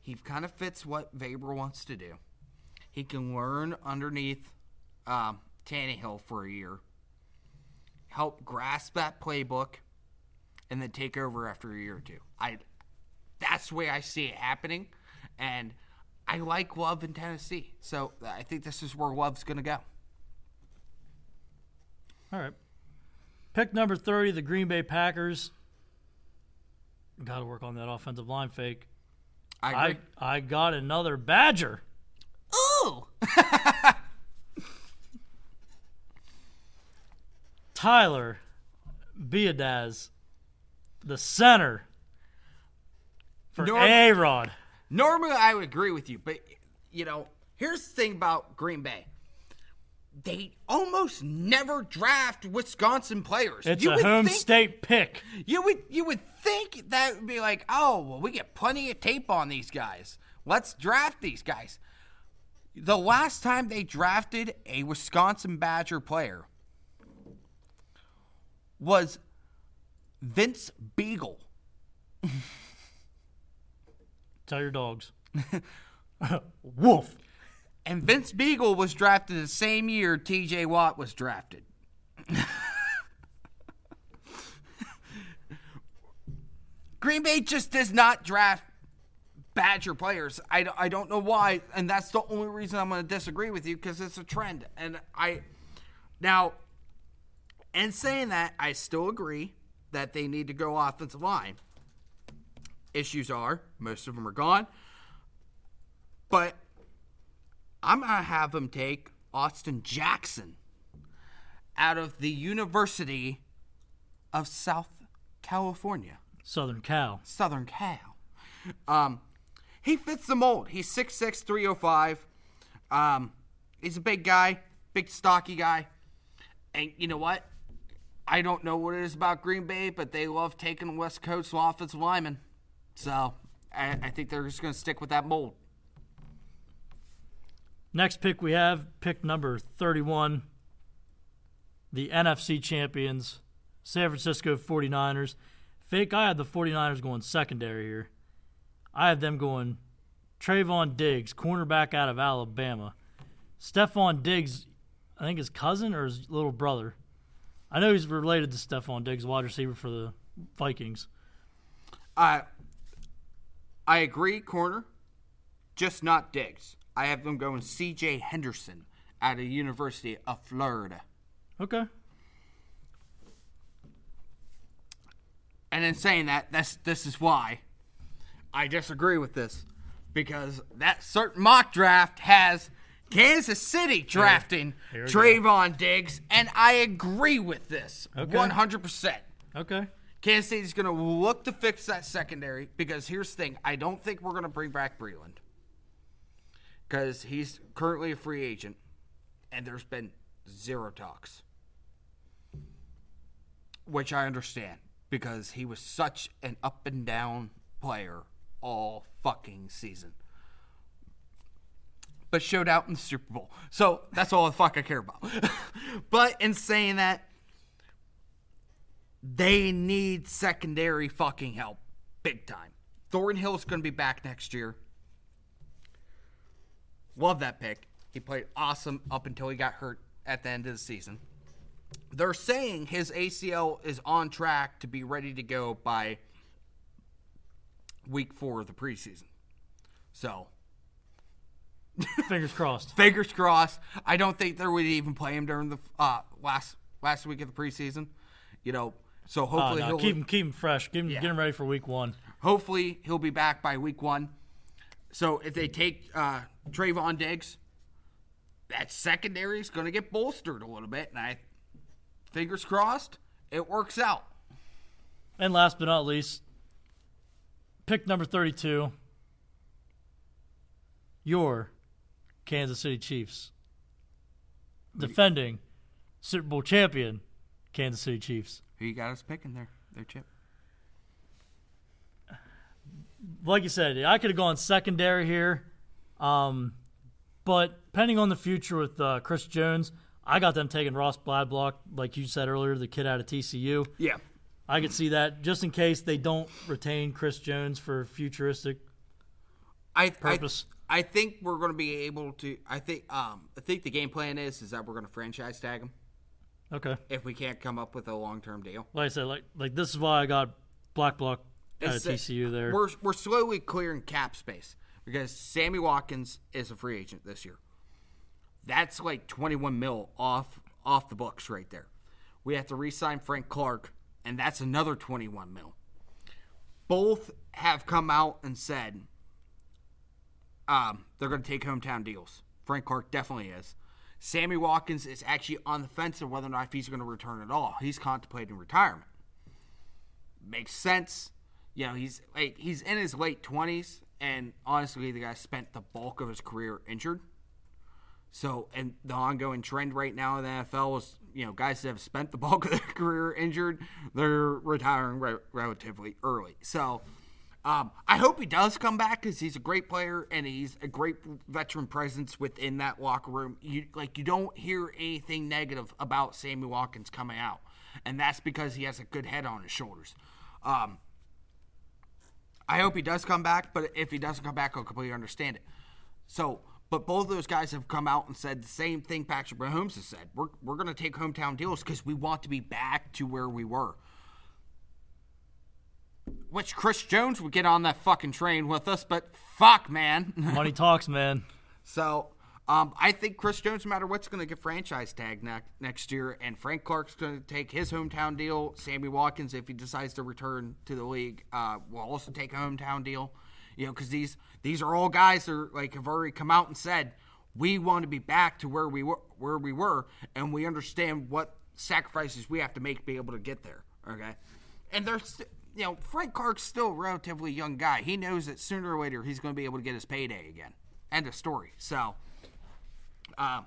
he kind of fits what Weber wants to do. He can learn underneath um, Tannehill for a year, help grasp that playbook, and then take over after a year or two. I that's the way I see it happening, and I like Love in Tennessee. So I think this is where Love's going to go. All right. Pick number 30, the Green Bay Packers. Got to work on that offensive line fake. I I, agree. I got another Badger. Ooh. Tyler Biadasz, the center for Norm- A Rod. Normally, I would agree with you, but you know, here's the thing about Green Bay: they almost never draft Wisconsin players. It's you a would home think, state pick. You would you would think that would be like, oh, well, we get plenty of tape on these guys. Let's draft these guys. The last time they drafted a Wisconsin Badger player was Vince Biegel. Tell your dogs. Wolf. And Vince Biegel was drafted the same year TJ Watt was drafted. Green Bay just does not draft Badger players. I, I don't know why, and that's the only reason I'm going to disagree with you because it's a trend. And I now, in saying that, I still agree that they need to go offensive line. Issues are most of them are gone, but I'm going to have them take Austin Jackson out of the University of South California, Southern Cal. Southern Cal. Um, he fits the mold. He's 6'6, 305. Um, he's a big guy, big, stocky guy. And you know what? I don't know what it is about Green Bay, but they love taking West Coast offensive linemen. So I, I think they're just going to stick with that mold. Next pick we have pick number 31, the NFC champions, San Francisco 49ers. Fake, I have the 49ers going secondary here. I have them going Trevon Diggs, cornerback out of Alabama. Stefon Diggs, I think his cousin or his little brother. I know he's related to Stefon Diggs, wide receiver for the Vikings. I I agree, corner, just not Diggs. I have them going C.J. Henderson out of University of Florida. Okay. And in saying that, that's this is why I disagree with this because that certain mock draft has Kansas City drafting Here Trevon Diggs, and I agree with this Okay. one hundred percent. Okay. Kansas City's going to look to fix that secondary because here's the thing: I don't think we're going to bring back Breeland because he's currently a free agent, and there's been zero talks, which I understand because he was such an up and down player all fucking season. But showed out in the Super Bowl. So that's all the fuck I care about. but in saying that, they need secondary fucking help big time. Thornhill's going to be back next year. Love that pick. He played awesome up until he got hurt at the end of the season. They're saying his ACL is on track to be ready to go by week four of the preseason. So, Fingers crossed. fingers crossed. I don't think they would even play him during the uh, last last week of the preseason. You know, so Oh, hopefully no, he'll keep him, keep him fresh. Keep him, Yeah. Get him ready for week one. Hopefully, he'll be back by week one. So if they take uh, Trevon Diggs, that secondary is going to get bolstered a little bit, and I fingers crossed it works out. And last but not least, pick number 32, your Kansas City Chiefs. Defending Super Bowl champion, Kansas City Chiefs. Who you got us picking there? There, Chip. Like you said, I could have gone secondary here. Um, but depending on the future with uh, Chris Jones, I got them taking Ross Blacklock, like you said earlier, the kid out of TCU. Yeah. I could see that just in case they don't retain Chris Jones for futuristic I, purpose. I I think we're going to be able to. I think um I think the game plan is is that we're going to franchise tag him okay. if we can't come up with a long term deal. Like I said, like like this is why I got Blacklock out of It's TCU there. We're we're slowly clearing cap space because Sammy Watkins is a free agent this year. That's like 21 mil off off the books right there. We have to re-sign Frank Clark, and that's another 21 mil. Both have come out and said um, they're going to take hometown deals. Frank Clark definitely is. Sammy Watkins is actually on the fence of whether or not he's going to return at all. He's contemplating retirement makes sense. You know, he's like he's in his late twenties, and honestly, the guy spent the bulk of his career injured. So, and the ongoing trend right now in the NFL is, you know, guys that have spent the bulk of their career injured, they're retiring re- relatively early. So, um, I hope he does come back because he's a great player and he's a great veteran presence within that locker room. You like you don't hear anything negative about Sammy Watkins coming out, and that's because he has a good head on his shoulders. Um, I hope he does come back, but if he doesn't come back, I'll completely understand it. So, but both of those guys have come out and said the same thing Patrick Mahomes has said. We're, we're going to take hometown deals because we want to be back to where we were. Which Chris Jones would get on that fucking train with us, but fuck, man. Money talks, man. So um, I think Chris Jones, no matter what's going to get franchise tag ne- next year, and Frank Clark's going to take his hometown deal. Sammy Watkins, if he decides to return to the league, uh, will also take a hometown deal. You know, because these these are all guys that are, like have already come out and said we want to be back to where we were, where we were, and we understand what sacrifices we have to make to be able to get there. Okay, and they're. St- you know, Frank Clark's still a relatively young guy. He knows that sooner or later he's going to be able to get his payday again. End of story. So, um,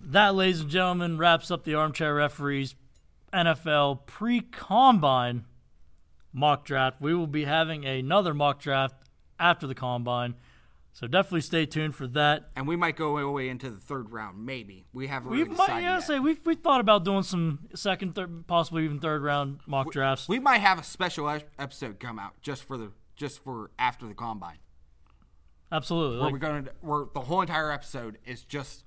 That, ladies and gentlemen, wraps up the Armchair Referees NFL pre combine mock draft. We will be having another mock draft after the combine. So definitely stay tuned for that. and we might go all the way into the third round, maybe. We haven't We really might decided yeah, yet. say we've, we've thought about doing some second, third, possibly even third round mock drafts. we might have a special episode come out just for the just for after the combine. Absolutely. Where Like, we're going to, where the whole entire episode is just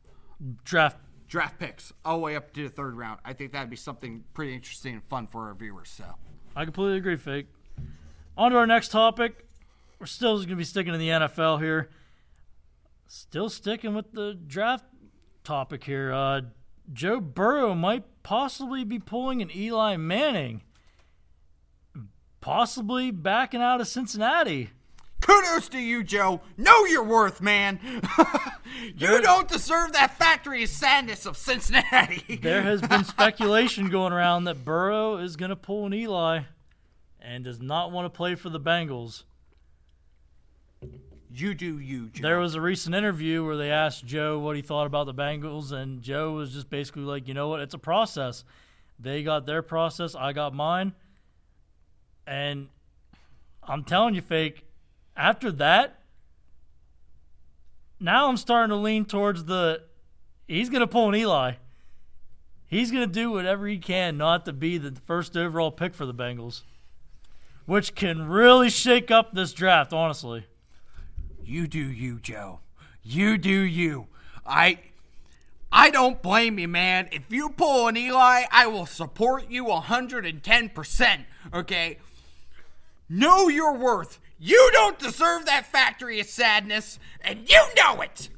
draft. draft picks all the way up to the third round. I think that'd be something pretty interesting and fun for our viewers. So, I completely agree, Fake. On to our next topic. We're still going to be sticking in the NFL here. Still sticking with the draft topic here. Uh, Joe Burrow might possibly be pulling an Eli Manning, possibly backing out of Cincinnati. kudos to you, Joe. Know your worth, man. you don't deserve that factory of sadness of Cincinnati. There has been speculation going around that Burrow is going to pull an Eli and does not want to play for the Bengals. You do you, Joe. There was a recent interview where they asked Joe what he thought about the Bengals, and Joe was just basically like, you know what, it's a process. They got their process, I got mine. And I'm telling you, fake, after that, now I'm starting to lean towards the he's going to pull an Eli. He's going to do whatever he can not to be the first overall pick for the Bengals, which can really shake up this draft, honestly. You do you, Joe. You do you. I I don't blame you, man. If you pull an Eli, I will support you 110%. Okay? Know your worth. You don't deserve that factory of sadness, and you know it.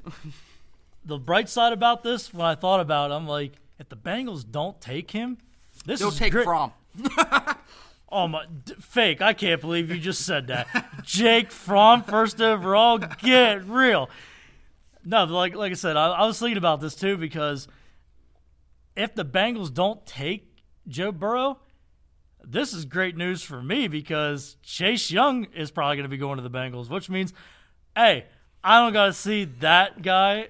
the bright side about this, when I thought about it, I'm like, if the Bengals don't take him, this is They'll is take great. from. Oh my, d- fake! I can't believe you just said that. Jake Fromm, first overall. Get real. No, like like I said, I, I was thinking about this too because if the Bengals don't take Joe Burrow, this is great news for me because Chase Young is probably going to be going to the Bengals, which means, hey, I don't got to see that guy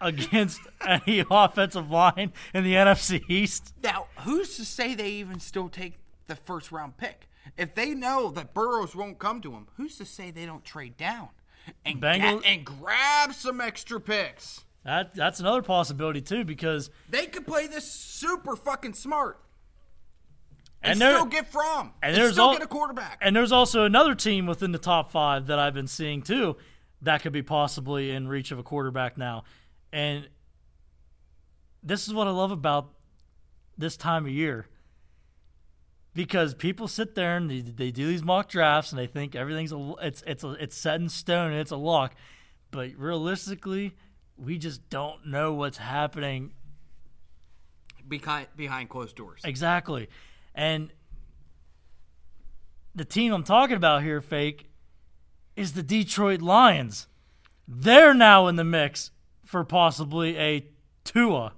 against any offensive line in the NFC East. Now, who's to say they even still take the first round pick? If they know that Burrows won't come to them, who's to say they don't trade down and Bengals- ga- and grab some extra picks? That that's another possibility too because They could play this super fucking smart and, And there- still get Fromm and and, there's still al- get a quarterback. and there's also another team within the top five that I've been seeing too that could be possibly in reach of a quarterback now, and this is what I love about this time of year because people sit there and they, they do these mock drafts and they think everything's a, it's it's a, it's set in stone and it's a lock, but realistically, we just don't know what's happening behind behind closed doors. Exactly. And the team I'm talking about here, fake, is the Detroit Lions. They're now in the mix for possibly a Tua.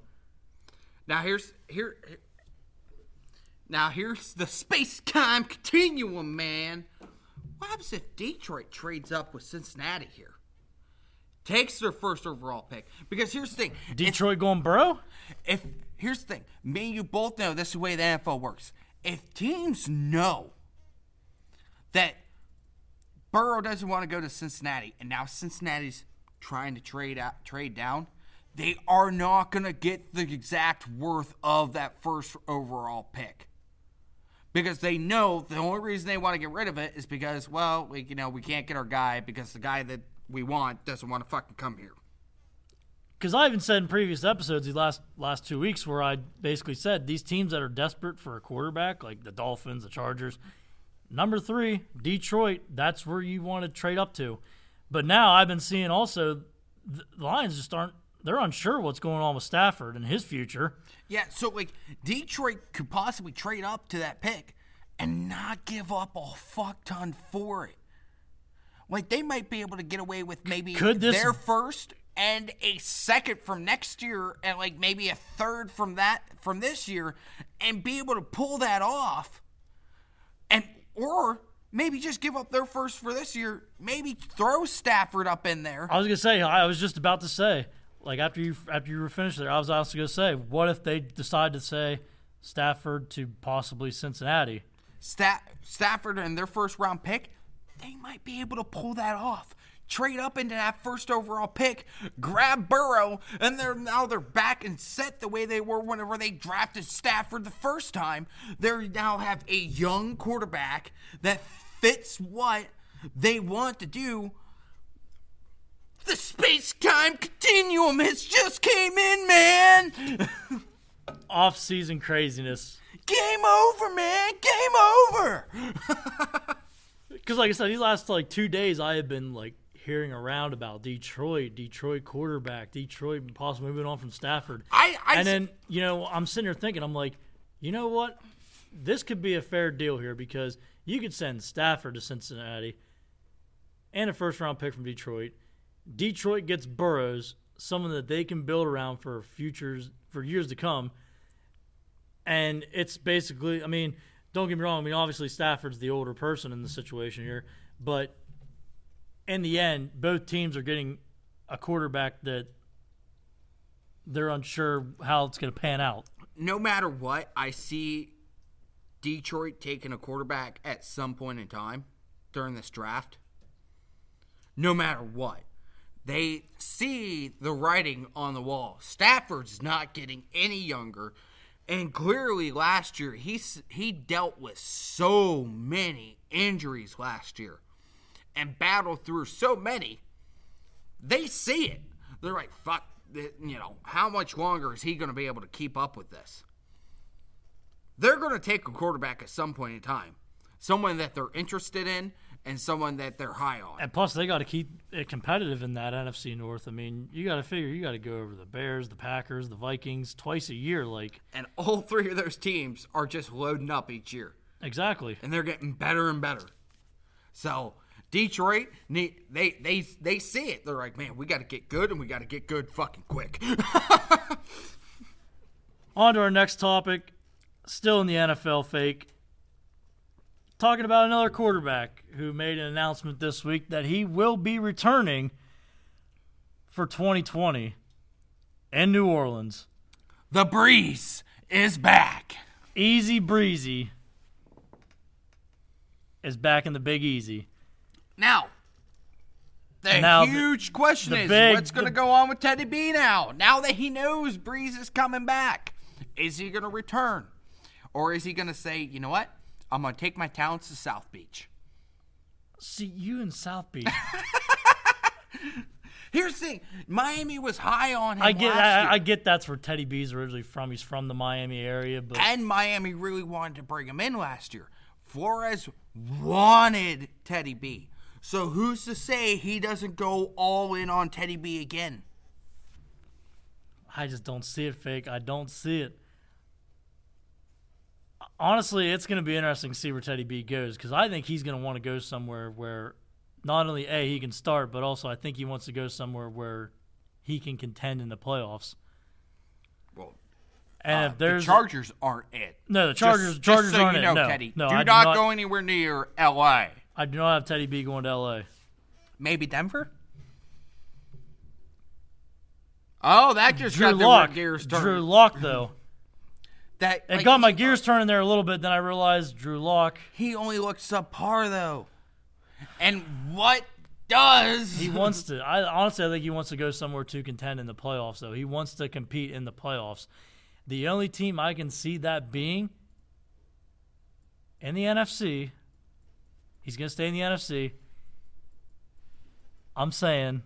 Now here's here. here- Now here's the space time continuum, man. What happens if Detroit trades up with Cincinnati here? Takes their first overall pick. Because here's the thing. if- Detroit going Burrow? if here's the thing, me and you both know this is the way the NFL works. If teams know that Burrow doesn't want to go to Cincinnati, and now Cincinnati's trying to trade out, trade down, they are not going to get the exact worth of that first overall pick because they know the only reason they want to get rid of it is because, well, we, you know, we can't get our guy because the guy that we want doesn't want to fucking come here. Because I even said in previous episodes, these last last two weeks, where I basically said these teams that are desperate for a quarterback, like the Dolphins, the Chargers, number three, Detroit, that's where you want to trade up to. But now I've been seeing also the Lions just aren't they're unsure what's going on with Stafford and his future. Yeah, so like Detroit could possibly trade up to that pick and not give up a fuck ton for it. Like they might be able to get away with maybe Could this- their first and a second from next year and like maybe a third from that from this year and be able to pull that off. And or maybe just give up their first for this year, maybe throw Stafford up in there. I was gonna say I was just about to say like after you after you were finished there, I was also gonna say what if they decide to say Stafford to possibly Cincinnati? Sta- Stafford and their first round pick, they might be able to pull that off. Trade up into that first overall pick, grab Burrow, and they're now they're back and set the way they were whenever they drafted Stafford the first time. They now have a young quarterback that fits what they want to do the space time continuum has just came in, man. Off season craziness. Game over, man. Game over. Because, like I said, these last like two days, I have been like hearing around about Detroit, Detroit quarterback, Detroit possibly moving on from Stafford. I, I and then you know, I'm sitting here thinking, I'm like, you know what? This could be a fair deal here because you could send Stafford to Cincinnati and a first round pick from Detroit. Detroit gets Burrows, someone that they can build around for futures for years to come. And it's basically, I mean, don't get me wrong. I mean, obviously Stafford's the older person in the situation here, but in the end, both teams are getting a quarterback that they're unsure how it's going to pan out. no matter what, I see Detroit taking a quarterback at some point in time during this draft. No matter what, they see the writing on the wall. Stafford's not getting any younger, and clearly last year he's he dealt with so many injuries last year and battled through so many. They see it. They're like, "Fuck, you know, how much longer is he going to be able to keep up with this?" they're going to take a quarterback at some point in time. Someone that they're interested in and someone that they're high on. And plus, they got to keep it competitive in that NFC North. I mean, you got to figure you got to go over the Bears, the Packers, the Vikings twice a year. Like, And all three of those teams are just loading up each year. exactly. And they're getting better and better. So, Detroit, they they they see it. They're like, "Man, we got to get good and we got to get good fucking quick." On to our next topic. Still in the NFL fake. Talking about another quarterback who made an announcement this week that he will be returning for 2020 in New Orleans. the Brees is back. Easy breezy is back in the Big Easy. Now, the Now, the- huge question the is big- what's going to go on with Teddy B now? Now that he knows Brees is coming back, is he going to return? Or is he going to say, you know what? I'm going to take my talents to South Beach. See, you in South Beach. Here's the thing Miami was high on him I get, last year, I, I get that's where Teddy B's originally from. He's from the Miami area, but and Miami really wanted to bring him in last year. Flores wanted Teddy B. So who's to say he doesn't go all in on Teddy B again? I just don't see it fake. I don't see it. Honestly, it's going to be interesting to see where Teddy B goes because I think he's going to want to go somewhere where not only a he can start, but also I think he wants to go somewhere where he can contend in the playoffs. Well, And uh, if there's the Chargers aren't it. no, the Just- Chargers, just Chargers so aren't you it. no, Teddy, no, do I not, do not go anywhere near L.A. I do not have Teddy B going to L.A. Maybe Denver. Oh, that just Drew got the Lock, gears Drew turning. Lock though, That it like, got my gears turning there a little bit. Then I realized Drew Lock. He only looks subpar though. And what does He wants to. I honestly, I think he wants to go somewhere to contend in the playoffs. Though he wants to compete in the playoffs. The only team I can see that being in the NFC, he's going to stay in the NFC. I'm saying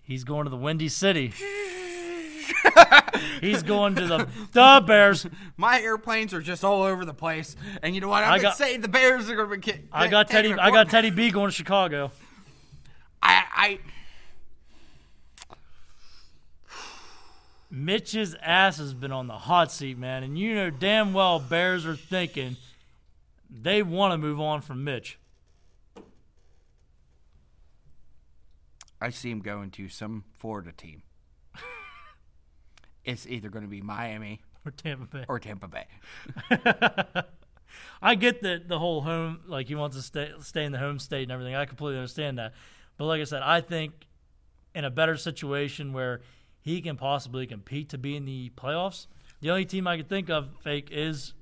he's going to the Windy City. he's going to the the Bears. My airplanes are just all over the place, and you know what? I've I got- saying the Bears are going to be. Ki- I got Teddy. I got. Teddy B going to Chicago. I, I Mitch's ass has been on the hot seat, man, and you know damn well Bears are thinking they want to move on from Mitch. I see him going to some Florida team. it's either going to be Miami Or Tampa Bay. or Tampa Bay. I get that the whole home, like he wants to stay stay in the home state and everything. I completely understand that, but like I said, I think in a better situation where he can possibly compete to be in the playoffs, the only team I can think of fake is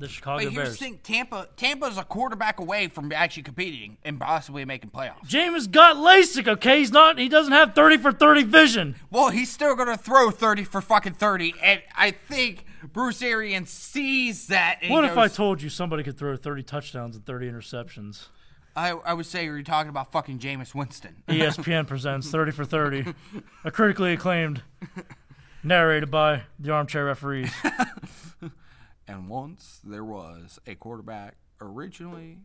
the Chicago But here's Bears. the thing: Tampa, Tampa's a quarterback away from actually competing and possibly making playoffs. Jameis got LASIK. Okay, he's not. He doesn't have thirty for thirty vision. Well, he's still going to throw thirty for fucking thirty, and I think Bruce Arians sees that. What he if I told you somebody could throw 30 touchdowns and 30 interceptions? I, I would say you're talking about fucking Jameis Winston. ESPN presents 30 for 30, a critically acclaimed, narrated by the armchair referees. And once there was a quarterback originally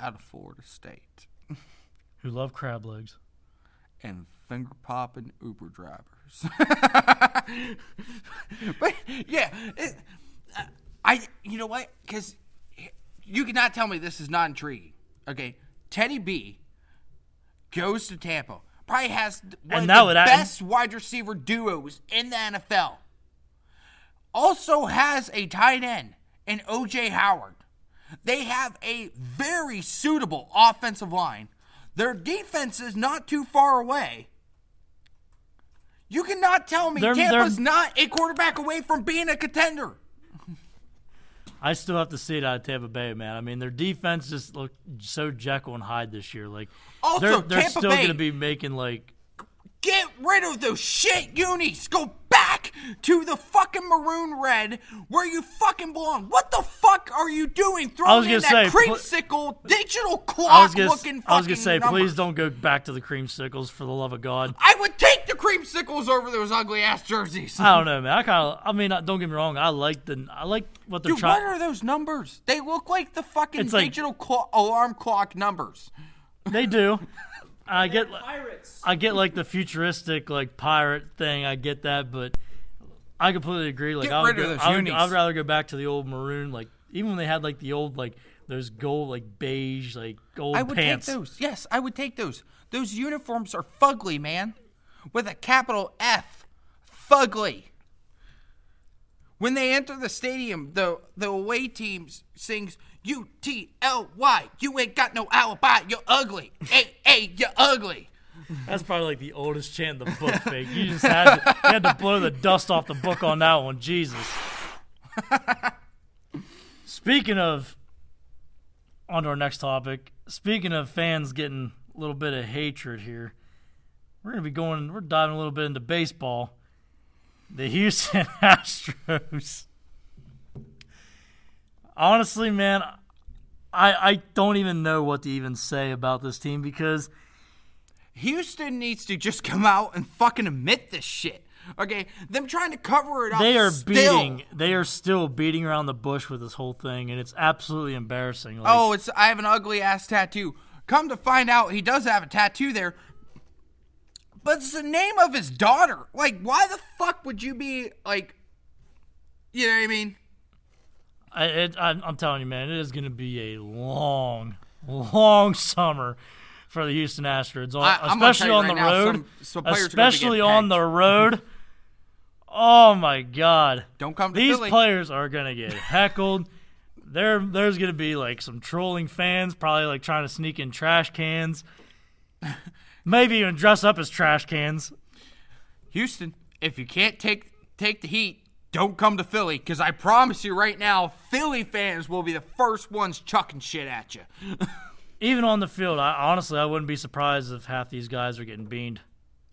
out of Florida State Who loved crab legs. and finger popping Uber drivers. but yeah, it, I you know what? Because you cannot tell me this is not intriguing. Okay, Teddy B goes to Tampa. Probably has one And of the best wide receiver duos in the NFL. Also has a tight end in OJ Howard. They have a very suitable offensive line. Their defense is not too far away. You cannot tell me They're- Tampa's they're- not a quarterback away from being a contender. I still have to see it out of Tampa Bay, man. I mean, their defense just looked so Jekyll and Hyde this year. Like, Also, they're, they're still going to be making like Get rid of those shit unis. Go back to the fucking maroon red where you fucking belong. What the fuck are you doing? Throwing was in gonna that say, pl- creamsicle digital clock was gonna, looking I was gonna say, number. please don't go back to the creamsicles for the love of God. I would take the creamsicles over those ugly ass jerseys. I don't know, man. I kind of, I mean, don't get me wrong. I like the, I like what they're Dude, what trying. are those numbers? They look like the fucking It's like- digital clo- alarm clock numbers. They do. I get, Pirates. I get like the futuristic like pirate thing. I get that, but I completely agree. Like Get I would, rid of go, those I would, unis. I would rather go back to the old maroon. Like even when they had like the old like those gold like beige like gold I would pants. take those. Yes, I would take those. Those uniforms are fugly, man. With a capital F. Fugly. When they enter the stadium, the the away team sings U T L Y. You ain't got no alibi. You're ugly. hey, hey, you're ugly. That's probably like the oldest chant in the book. Fake. You just had to, you had to blow the dust off the book on that one. Jesus. Speaking of, on to our next topic. Speaking of fans getting a little bit of hatred here, we're gonna be going. We're diving a little bit into baseball. The Houston Astros. Honestly, man, I I don't even know what to even say about this team because. Houston needs to just come out and fucking admit this shit. Okay, them trying to cover it up. they are still. beating they are still beating around the bush with this whole thing and it's absolutely embarrassing like, Oh, it's I have an ugly ass tattoo. Come to find out, he does have a tattoo there. But it's the name of his daughter. Like, why the fuck would you be like? You know what I mean? I, it, I, i'm telling you man it is going to be a long long summer for the houston astros on, I- especially on right the now, road some- some players are gonna be especially on the road oh my god Don't come to these Philly. players are going to get heckled there there's going to be like some trolling fans probably like trying to sneak in trash cans maybe even dress up as trash cans Houston, if you can't take take the heat, don't come to Philly. Because I promise you right now, Philly fans will be the first ones chucking shit at you. even on the field, I honestly I wouldn't be surprised if half these guys are getting beaned.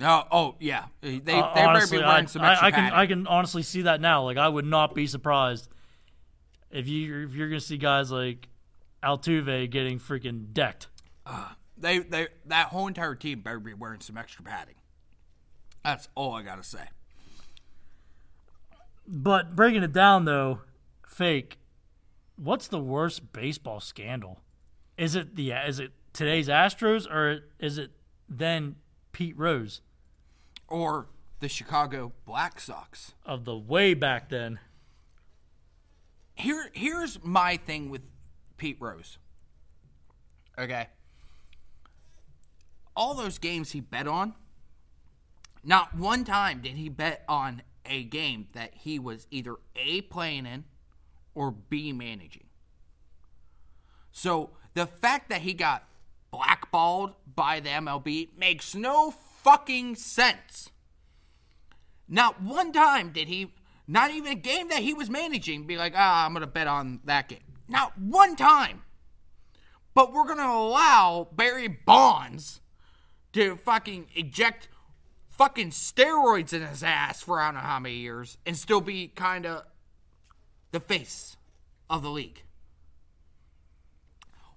Oh, oh yeah, they they Uh, better honestly, be I, wearing some extra I, I can padding. I can honestly see that now. Like I would not be surprised if you if you're gonna see guys like Altuve getting freaking decked. They they that whole entire team better be wearing some extra padding. That's all I gotta say. But breaking it down though, fake. What's the worst baseball scandal? Is it the is it today's Astros or is it then Pete Rose Or the Chicago Black Sox. of the way back then? Here here's my thing with Pete Rose. Okay. All those games he bet on, not one time did he bet on a game that he was either A playing in or B managing. So the fact that he got blackballed by the MLB makes no fucking sense. Not one time did he, not even a game that he was managing, be like, ah, I'm going to bet on that game. Not one time. But we're going to allow Barry Bonds to fucking eject fucking steroids in his ass for I don't know how many years and still be kind of the face of the league.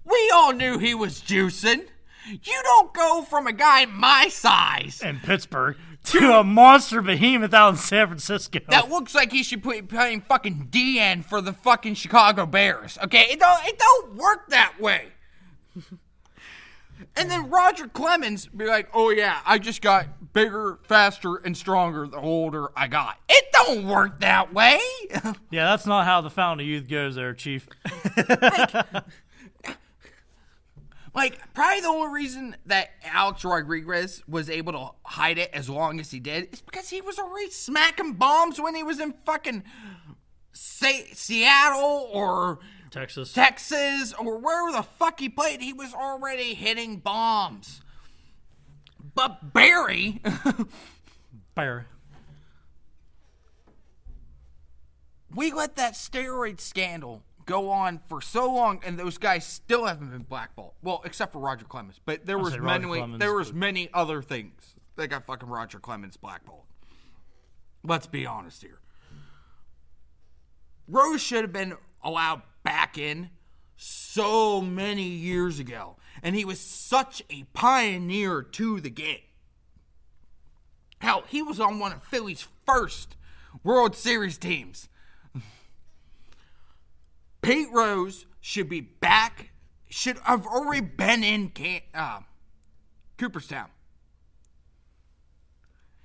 We all knew he was juicing. You don't go from a guy my size in Pittsburgh to a monster behemoth out in San Francisco. that looks like he should be playing fucking DN for the fucking Chicago Bears. Okay, it don't it don't work that way. and then Roger Clemens be like, "Oh yeah, I just got bigger, faster, and stronger the older I got." It don't work that way. yeah, that's not how the Fountain of Youth goes, there, Chief. Like, probably the only reason that Alex Rodriguez was able to hide it as long as he did is because he was already smacking bombs when he was in fucking say, Seattle or Texas. Texas or wherever the fuck he played. He was already hitting bombs. But Barry, Bear. we let that steroid scandal go on for so long, and those guys still haven't been blackballed. Well, except for Roger Clemens, but there was say Roger many Clemens, there was many other things that got fucking Roger Clemens blackballed. Let's be honest here. Rose should have been allowed back in so many years ago, and he was such a pioneer to the game. Hell, he was on one of Philly's first World Series teams. Pete Rose should be back. Should have already been in uh, Cooperstown.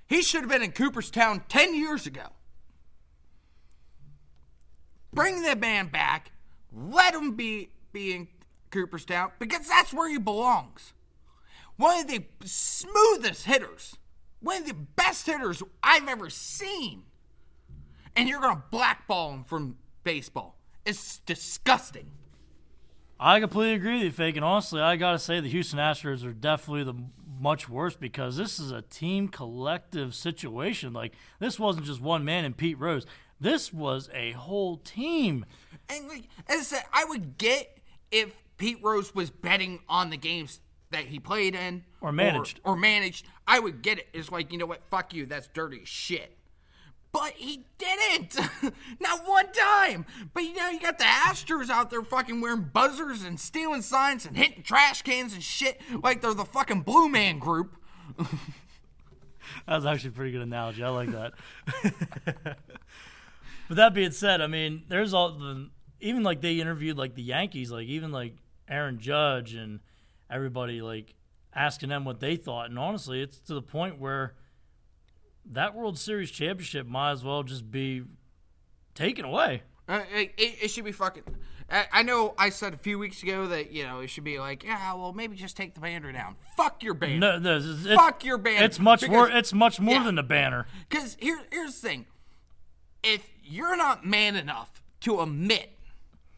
He should have been in Cooperstown ten years ago. Bring the man back. Let him be be in Cooperstown because that's where he belongs. One of the smoothest hitters, one of the best hitters I've ever seen and you're gonna blackball him from baseball. It's disgusting. I completely agree with you, Fake. And honestly, I got to say the Houston Astros are definitely the much worse because this is a team collective situation. Like, this wasn't just one man and Pete Rose. This was a whole team. And like as I said, I would get if Pete Rose was betting on the games that he played in Or managed. or, managed. I would get it. It's like you know what? Fuck you. That's dirty shit. But he didn't. Not one time. But you know, you got the Astros out there fucking wearing buzzers and stealing signs and hitting trash cans and shit like they're the fucking Blue Man Group. That was actually a pretty good analogy. I like that. but that being said, I mean, there's all the even like they interviewed like the Yankees, like even like Aaron Judge and everybody like asking them what they thought. And honestly, it's to the point where that World Series championship might as well just be taken away. Uh, it, it, should be fucking. I, I know I said a few weeks ago that you know it should be like, yeah, well, maybe just take the banner down. Fuck your banner. No, no, it's, it's, Fuck your banner. It's much Because- more. It's much more Yeah. than a banner. Because here, here's the thing: if you're not man enough to admit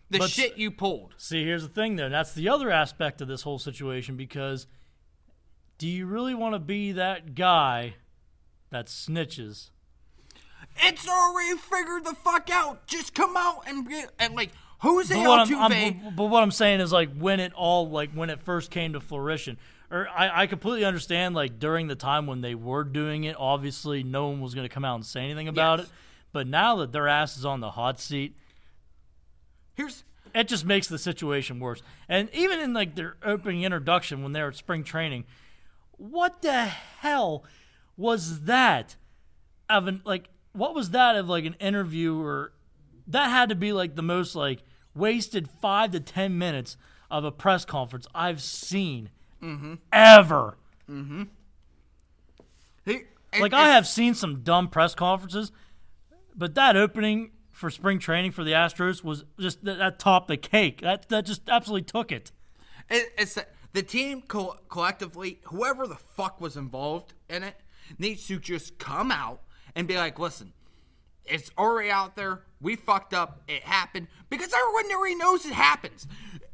the But- shit you pulled, See, here's the thing, though. That's the other aspect of this whole situation because do you really want to be that guy that snitches? it's already figured the fuck out. Just come out and get and like Jose But what, I'm, I'm- but what I'm saying is, like, when it all, like, when it first came to fruition, or I, I completely understand, like, during the time when they were doing it, obviously no one was going to come out and say anything about Yes. it. But now that their ass is on the hot seat, here's it just makes the situation worse. And even in like their opening introduction when they were at spring training, what the hell was that? Of an like, what was that of like an interview or that had to be like the most like wasted five to ten minutes of a press conference I've seen mm-hmm. ever. Mm-hmm. he, Like it- I have seen some dumb press conferences, but that opening for spring training for the Astros was just that, that topped the cake. That that just absolutely took it. It, it's that the team co- collectively, whoever the fuck was involved in it, needs to just come out and be like, listen, it's already out there. We fucked up. It happened because everyone already knows it happens.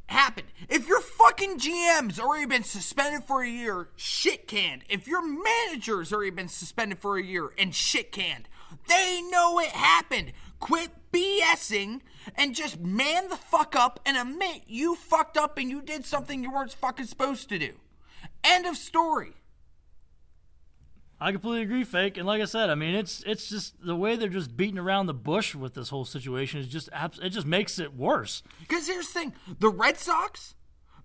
Happened. If your fucking GM's already been suspended for a year, shit canned. If your manager's already been suspended for a year and shit canned, they know it happened. Quit BSing and just man the fuck up and admit you fucked up and you did something you weren't fucking supposed to do. End of story. I completely agree, fake. And like I said, I mean, it's it's just the way they're just beating around the bush with this whole situation is just abs- it just makes it worse. Because here's the thing the Red Sox,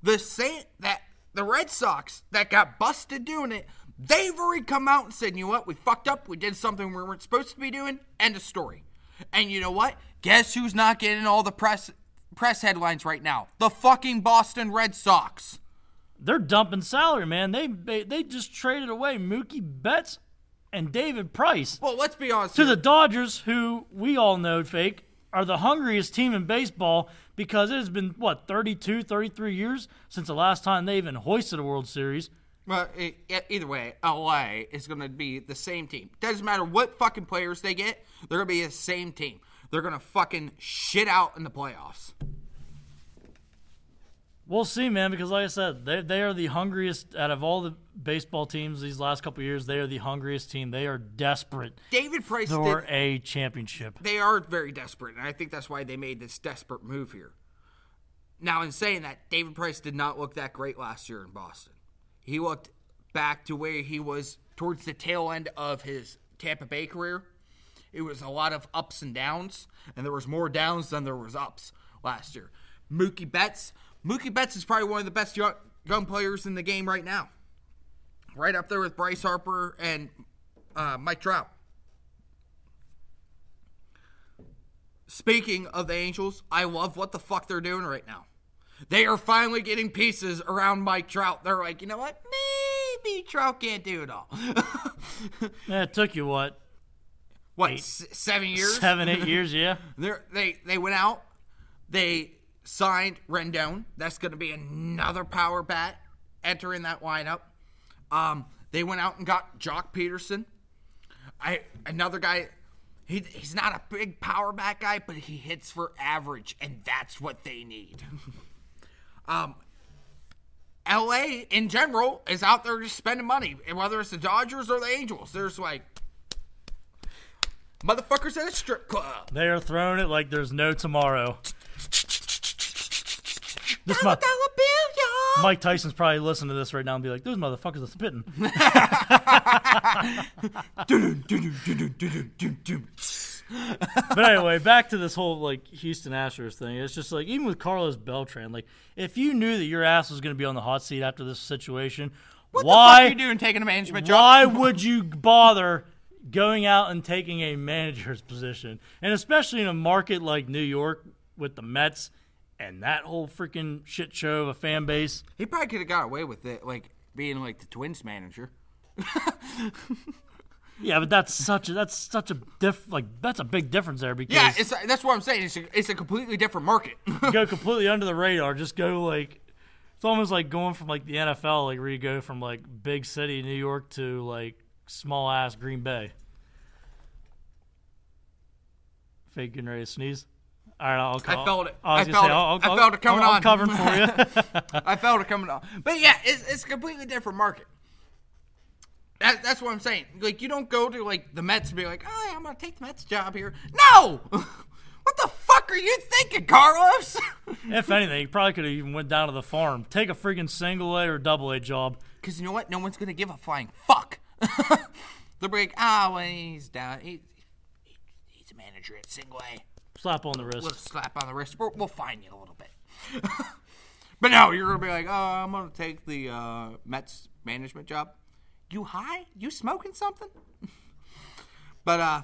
the same that the Red Sox that got busted doing it, they've already come out and said, you know what, we fucked up, we did something we weren't supposed to be doing. End of story. And you know what? Guess who's not getting all the press press headlines right now? The fucking Boston Red Sox. They're dumping salary, man. They they, they just traded away Mookie Betts and David Price Well, let's be honest. to here. the Dodgers, who we all know, fake, are the hungriest team in baseball because it has been, what, 32, 33 years since the last time they even hoisted a World Series. Well, either way, LA is going to be the same team. Doesn't matter what fucking players they get, they're going to be the same team. They're going to fucking shit out in the playoffs. We'll see, man, because like I said, they, they are the hungriest out of all the baseball teams these last couple years. They are the hungriest team. They are desperate David Price for did, a championship. they are very desperate, and I think that's why they made this desperate move here. Now, in saying that, David Price did not look that great last year in Boston. He looked back to where he was towards the tail end of his Tampa Bay career. It was a lot of ups and downs, and there was more downs than there was ups last year. Mookie Betts, Mookie Betts is probably one of the best young, young players in the game right now, right up there with Bryce Harper and uh, Mike Trout. Speaking of the Angels, I love what the fuck they're doing right now. They are finally getting pieces around Mike Trout. They're like, you know what? Maybe Trout can't do it all. Yeah, it took you, what, what, s- seven years? seven, eight years, yeah? They they went out. They signed Rendon. That's going to be another power bat entering that lineup. Um, they went out and got Joc Pederson. I another guy. He, he's not a big power bat guy, but he hits for average, and that's what they need. um, LA in general is out there just spending money, and whether it's the Dodgers or the Angels, there's like motherfuckers at a strip club. They are throwing it like there's no tomorrow. This Dollar bill, y'all. Mike Tyson's probably listening to this right now and be like, "Those motherfuckers are spitting." but anyway, back to this whole like Houston Astros thing. It's just like even with Carlos Beltran, like if you knew that your ass was going to be on the hot seat after this situation, What why are you doing taking a management job? why would you bother going out and taking a manager's position? And especially in a market like New York with the Mets and that whole freaking shit show of a fan base. He probably could have got away with it, like being like the Twins manager. Yeah, but that's such a that's such a diff like that's a big difference there because Yeah, it's that's what I'm saying. It's a, it's a completely different market. go completely under the radar. Just go like it's almost like going from like the NFL, like where you go from like big city New York to like small ass Green Bay. Fake getting ready to sneeze. All right, I'll. I felt it. I, I gonna say, felt it. I'll, I'll, I felt it coming I'm, I'm on. covering for you. I felt it coming on. But yeah, it's, it's a completely different market. That, that's what I'm saying. Like you don't go to like the Mets and be like, "Oh, yeah, I'm gonna take the Mets job here." No. what the fuck are you thinking, Carlos? if anything, you probably could have even went down to the farm, take a freaking single A or double A job. Because you know what? No one's gonna give a flying fuck. They'll be like, "Ah, well, he's down. He, he, he's a manager at Single A." Slap on the wrist. slap on the wrist. We'll, we'll fine you a little bit. but no, you're gonna be like, oh, I'm gonna take the uh, Mets management job. You high? You smoking something? but uh,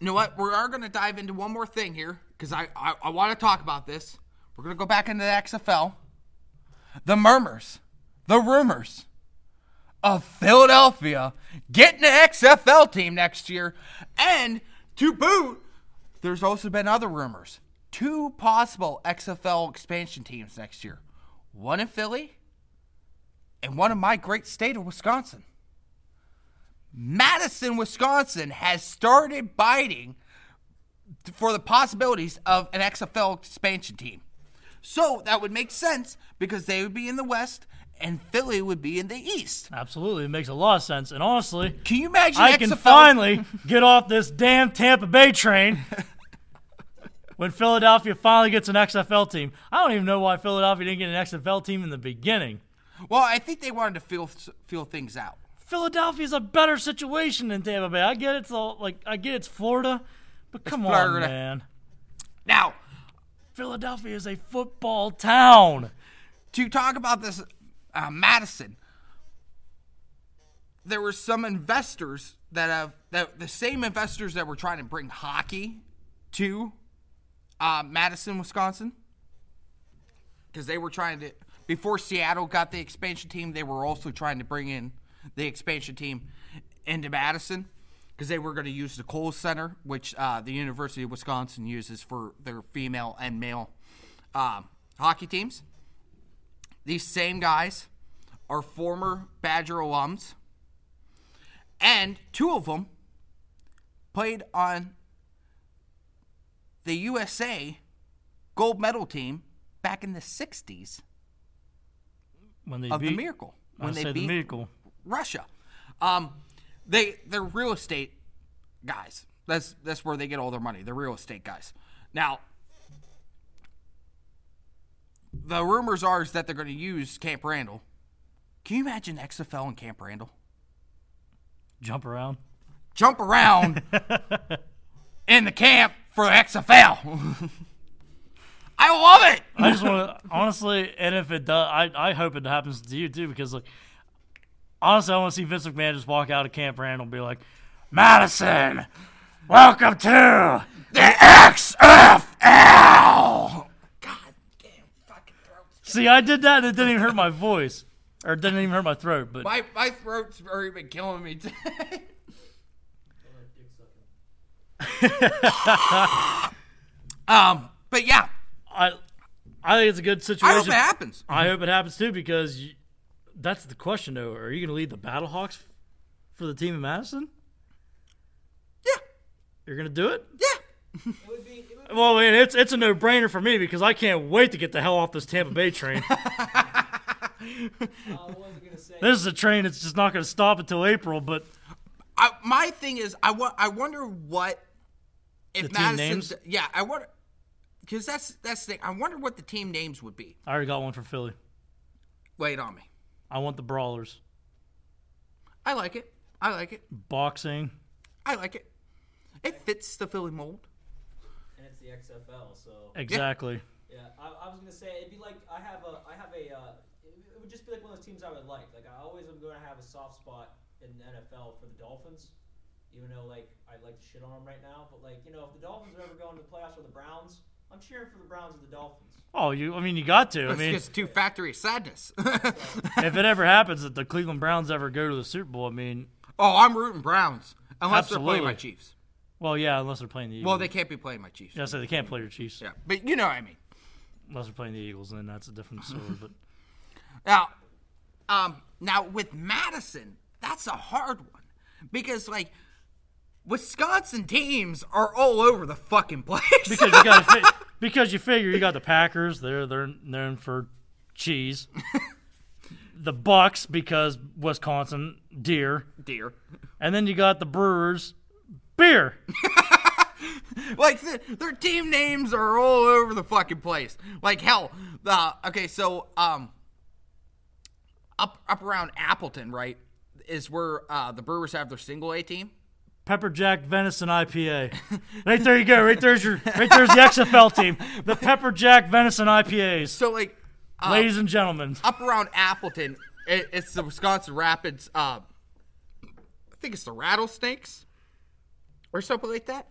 you know what? We are gonna dive into one more thing here because I I, I want to talk about this. We're gonna go back into the XFL. The murmurs, the rumors of Philadelphia getting an XFL team next year, and to boot, there's also been other rumors. Two possible XFL expansion teams next year. One in Philly and one in my great state of Wisconsin. Madison, Wisconsin has started biting for the possibilities of an XFL expansion team. So that would make sense because they would be in the West and Philly would be in the East. Absolutely, it makes a lot of sense. And honestly, Can you imagine I XFL? can finally get off this damn Tampa Bay train when Philadelphia finally gets an XFL team. I don't even know why Philadelphia didn't get an XFL team in the beginning. Well, I think they wanted to feel feel things out. Philadelphia's a better situation than Tampa Bay. I get it's all like I get it's Florida, but come on, Florida. man. Now, Philadelphia is a football town. to talk about this uh, Madison, there were some investors that have that the same investors that were trying to bring hockey to uh, Madison, Wisconsin, because they were trying to before Seattle got the expansion team, they were also trying to bring in the expansion team into Madison. Because they were going to use the Kohl Center, which uh, the University of Wisconsin uses for their female and male um, hockey teams. These same guys are former Badger alums, and two of them played on the USA gold medal team back in the 60s When they of beat, the Miracle. I When they say beat the miracle. Russia. Um, they they're real estate guys. That's that's where they get all their money. They're real estate guys. Now, the rumors are is that they're going to use Camp Randall. Can you imagine XFL in Camp Randall? Jump around. Jump around in the camp for XFL. I love it. I just want to honestly, and if it does, I I hope it happens to you too, because like honestly, I want to see Vince McMahon just walk out of Camp Randall and be like, Madison, welcome to The XFL. God damn fucking throat. See, I did that and it didn't even hurt my voice. Or it didn't even hurt my throat, but My my throat's already been killing me today. um, but yeah, I I think it's a good situation. I hope it happens. I hope it happens too because you, that's the question though. Are you going to lead the Battlehawks for the team in Madison? Yeah, You're going to do it? yeah. It would be. It would Well, I mean, it's it's a no brainer for me because I can't wait to get the hell off this Tampa Bay train. uh, I wasn't gonna say. this is a train that's just not going to stop until April. But I, my thing is, I wa- I wonder what if The team Madison. names? Yeah, I wonder because that's that's the thing. I wonder what the team names would be. I already got one for Philly. Wait on me. I want the Brawlers, I like it. I like it. boxing. I like it. It fits the Philly mold. And it's the XFL, so Exactly. yeah. I, I was gonna say it'd be like I have a I have a uh, it, it would just be like one of those teams I would like. Like I always am going to have a soft spot in the NFL for the Dolphins, even though like I like to shit on them right now. But like you know, if the Dolphins are ever going to the playoffs or the Browns, I'm cheering for the Browns and the Dolphins. Oh, you. I mean, you got to. I mean, it's two factory sadness. if it ever happens that the Cleveland Browns ever go to the Super Bowl, I mean, oh, I'm rooting Browns unless they're playing my Chiefs. Well, yeah, unless they're playing the Eagles. Well, they can't be playing my Chiefs. yeah, so they can't play your Chiefs Yeah, but you know what I mean. unless they're playing the Eagles, and then that's a different story. But Now, um, now with Madison, that's a hard one because like Wisconsin teams are all over the fucking place. because you got fi- because you figure you got the Packers, they're they're known for cheese. the Bucks because Wisconsin deer, deer, and then you got the Brewers beer. like the, their team names are all over the fucking place. Like hell, uh, okay, so um, up up around Appleton, right, is where uh, the Brewers have their single A team. Pepper Jack Venison IPA. Right there you go. Right there's your right there's the XFL team. The Pepper Jack Venison IPAs. So like, uh, Ladies and gentlemen. up around Appleton, it, it's the Wisconsin Rapids. Uh, I think it's the Rattlesnakes or something like that.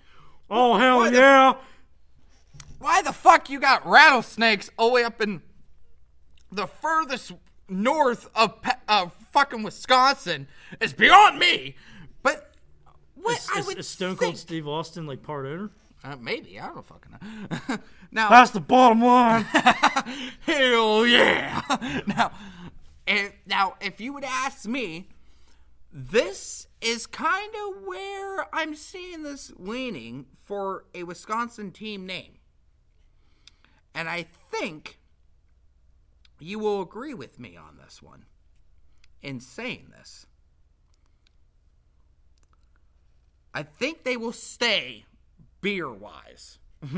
Oh hell Why the- yeah. Why the fuck you got rattlesnakes all the way up in the furthest north of Pe- of fucking Wisconsin? Is beyond me. But what Is, I is- would is Stone Cold think- Steve Austin like part owner? Uh, maybe I don't fucking know. now, That's the bottom line. hell yeah. now, if, now, if you would ask me, this is kind of where I'm seeing this leaning for a Wisconsin team name. And I think you will agree with me on this one in saying this. I think they will stay beer wise.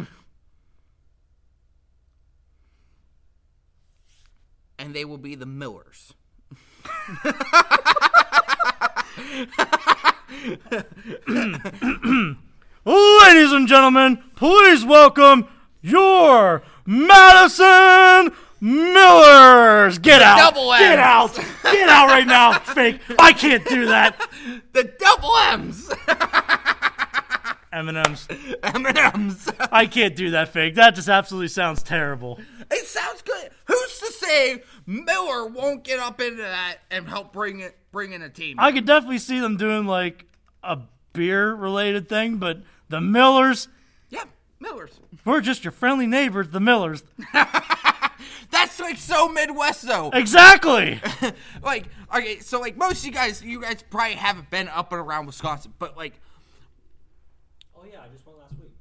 and they will be the Millers. Ladies and gentlemen, please welcome your Madison Millers, get out! double Get out! Get out right now, fake! I can't do that. The double M's. M&M's. M&M's. I can't do that, fake. That just absolutely sounds terrible. It sounds good. Who's to say Miller won't get up into that and help bring it, bring in a team? I could definitely see them doing like a beer-related thing, but the Millers, yeah, Miller's. we're just your friendly neighbors, the Millers. That's like so Midwest though. Exactly. like okay, so like most of you guys, you guys probably haven't been up and around Wisconsin, but like Oh yeah, I just went last week.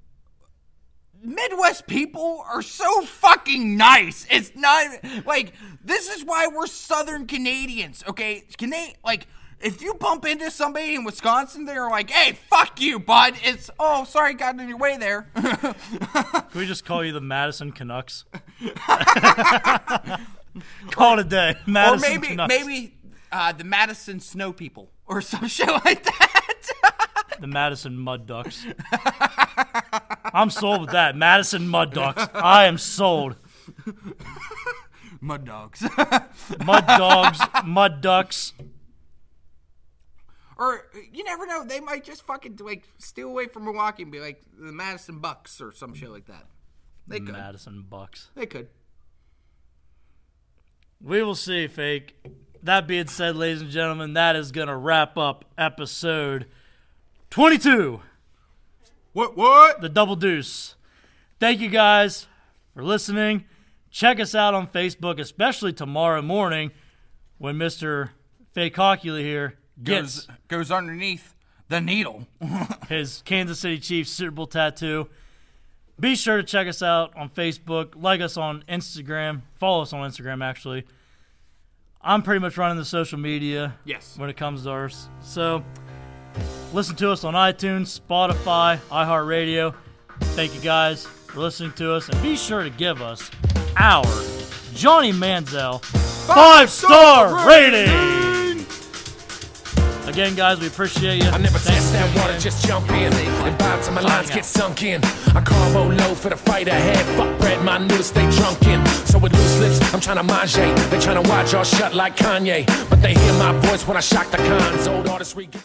Midwest people are so fucking nice. It's not like this is why we're Southern Canadians. Okay, Can they like if you bump into somebody in Wisconsin, they're like, "Hey, fuck you, bud." It's oh, sorry, got in your way there. Can we just call you the Madison Canucks? call it a day. or Madison maybe Canucks. maybe uh, the Madison Snow People or some shit like that. The Madison Mud Ducks. I'm sold with that. Madison Mud Ducks. I am sold. Mud dogs. Mud Dogs, Mud Ducks. or you never know, they might just fucking like steal away from Milwaukee and be like the Madison Bucks or some shit like that. They could. Madison Bucks. They could. We will see, fake. That being said, ladies and gentlemen, that is going to wrap up episode 22, What? What? the Double Deuce. Thank you guys for listening. Check us out on Facebook, especially tomorrow morning when Mr. Fake Hocula here gets Goes goes underneath the needle. his Kansas City Chiefs Super Bowl tattoo. Be sure to check us out on Facebook, like us on Instagram, follow us on Instagram actually. I'm pretty much running the social media Yes. when it comes to ours. So listen to us on iTunes, Spotify, iHeartRadio. Thank you guys for listening to us and be sure to give us our Johnny Manziel five star rating. Again, guys, we appreciate you. I never Thanks test for that tuning water, just jump in. And vibe till my lines get sunk in. I carbo low for the fight ahead. Fuck bread, my noodles stay drunken. So with loose lips, I'm trying to mange. They trying to watch all shut like Kanye. But they hear my voice when I shock the cons. Old artistry. get the-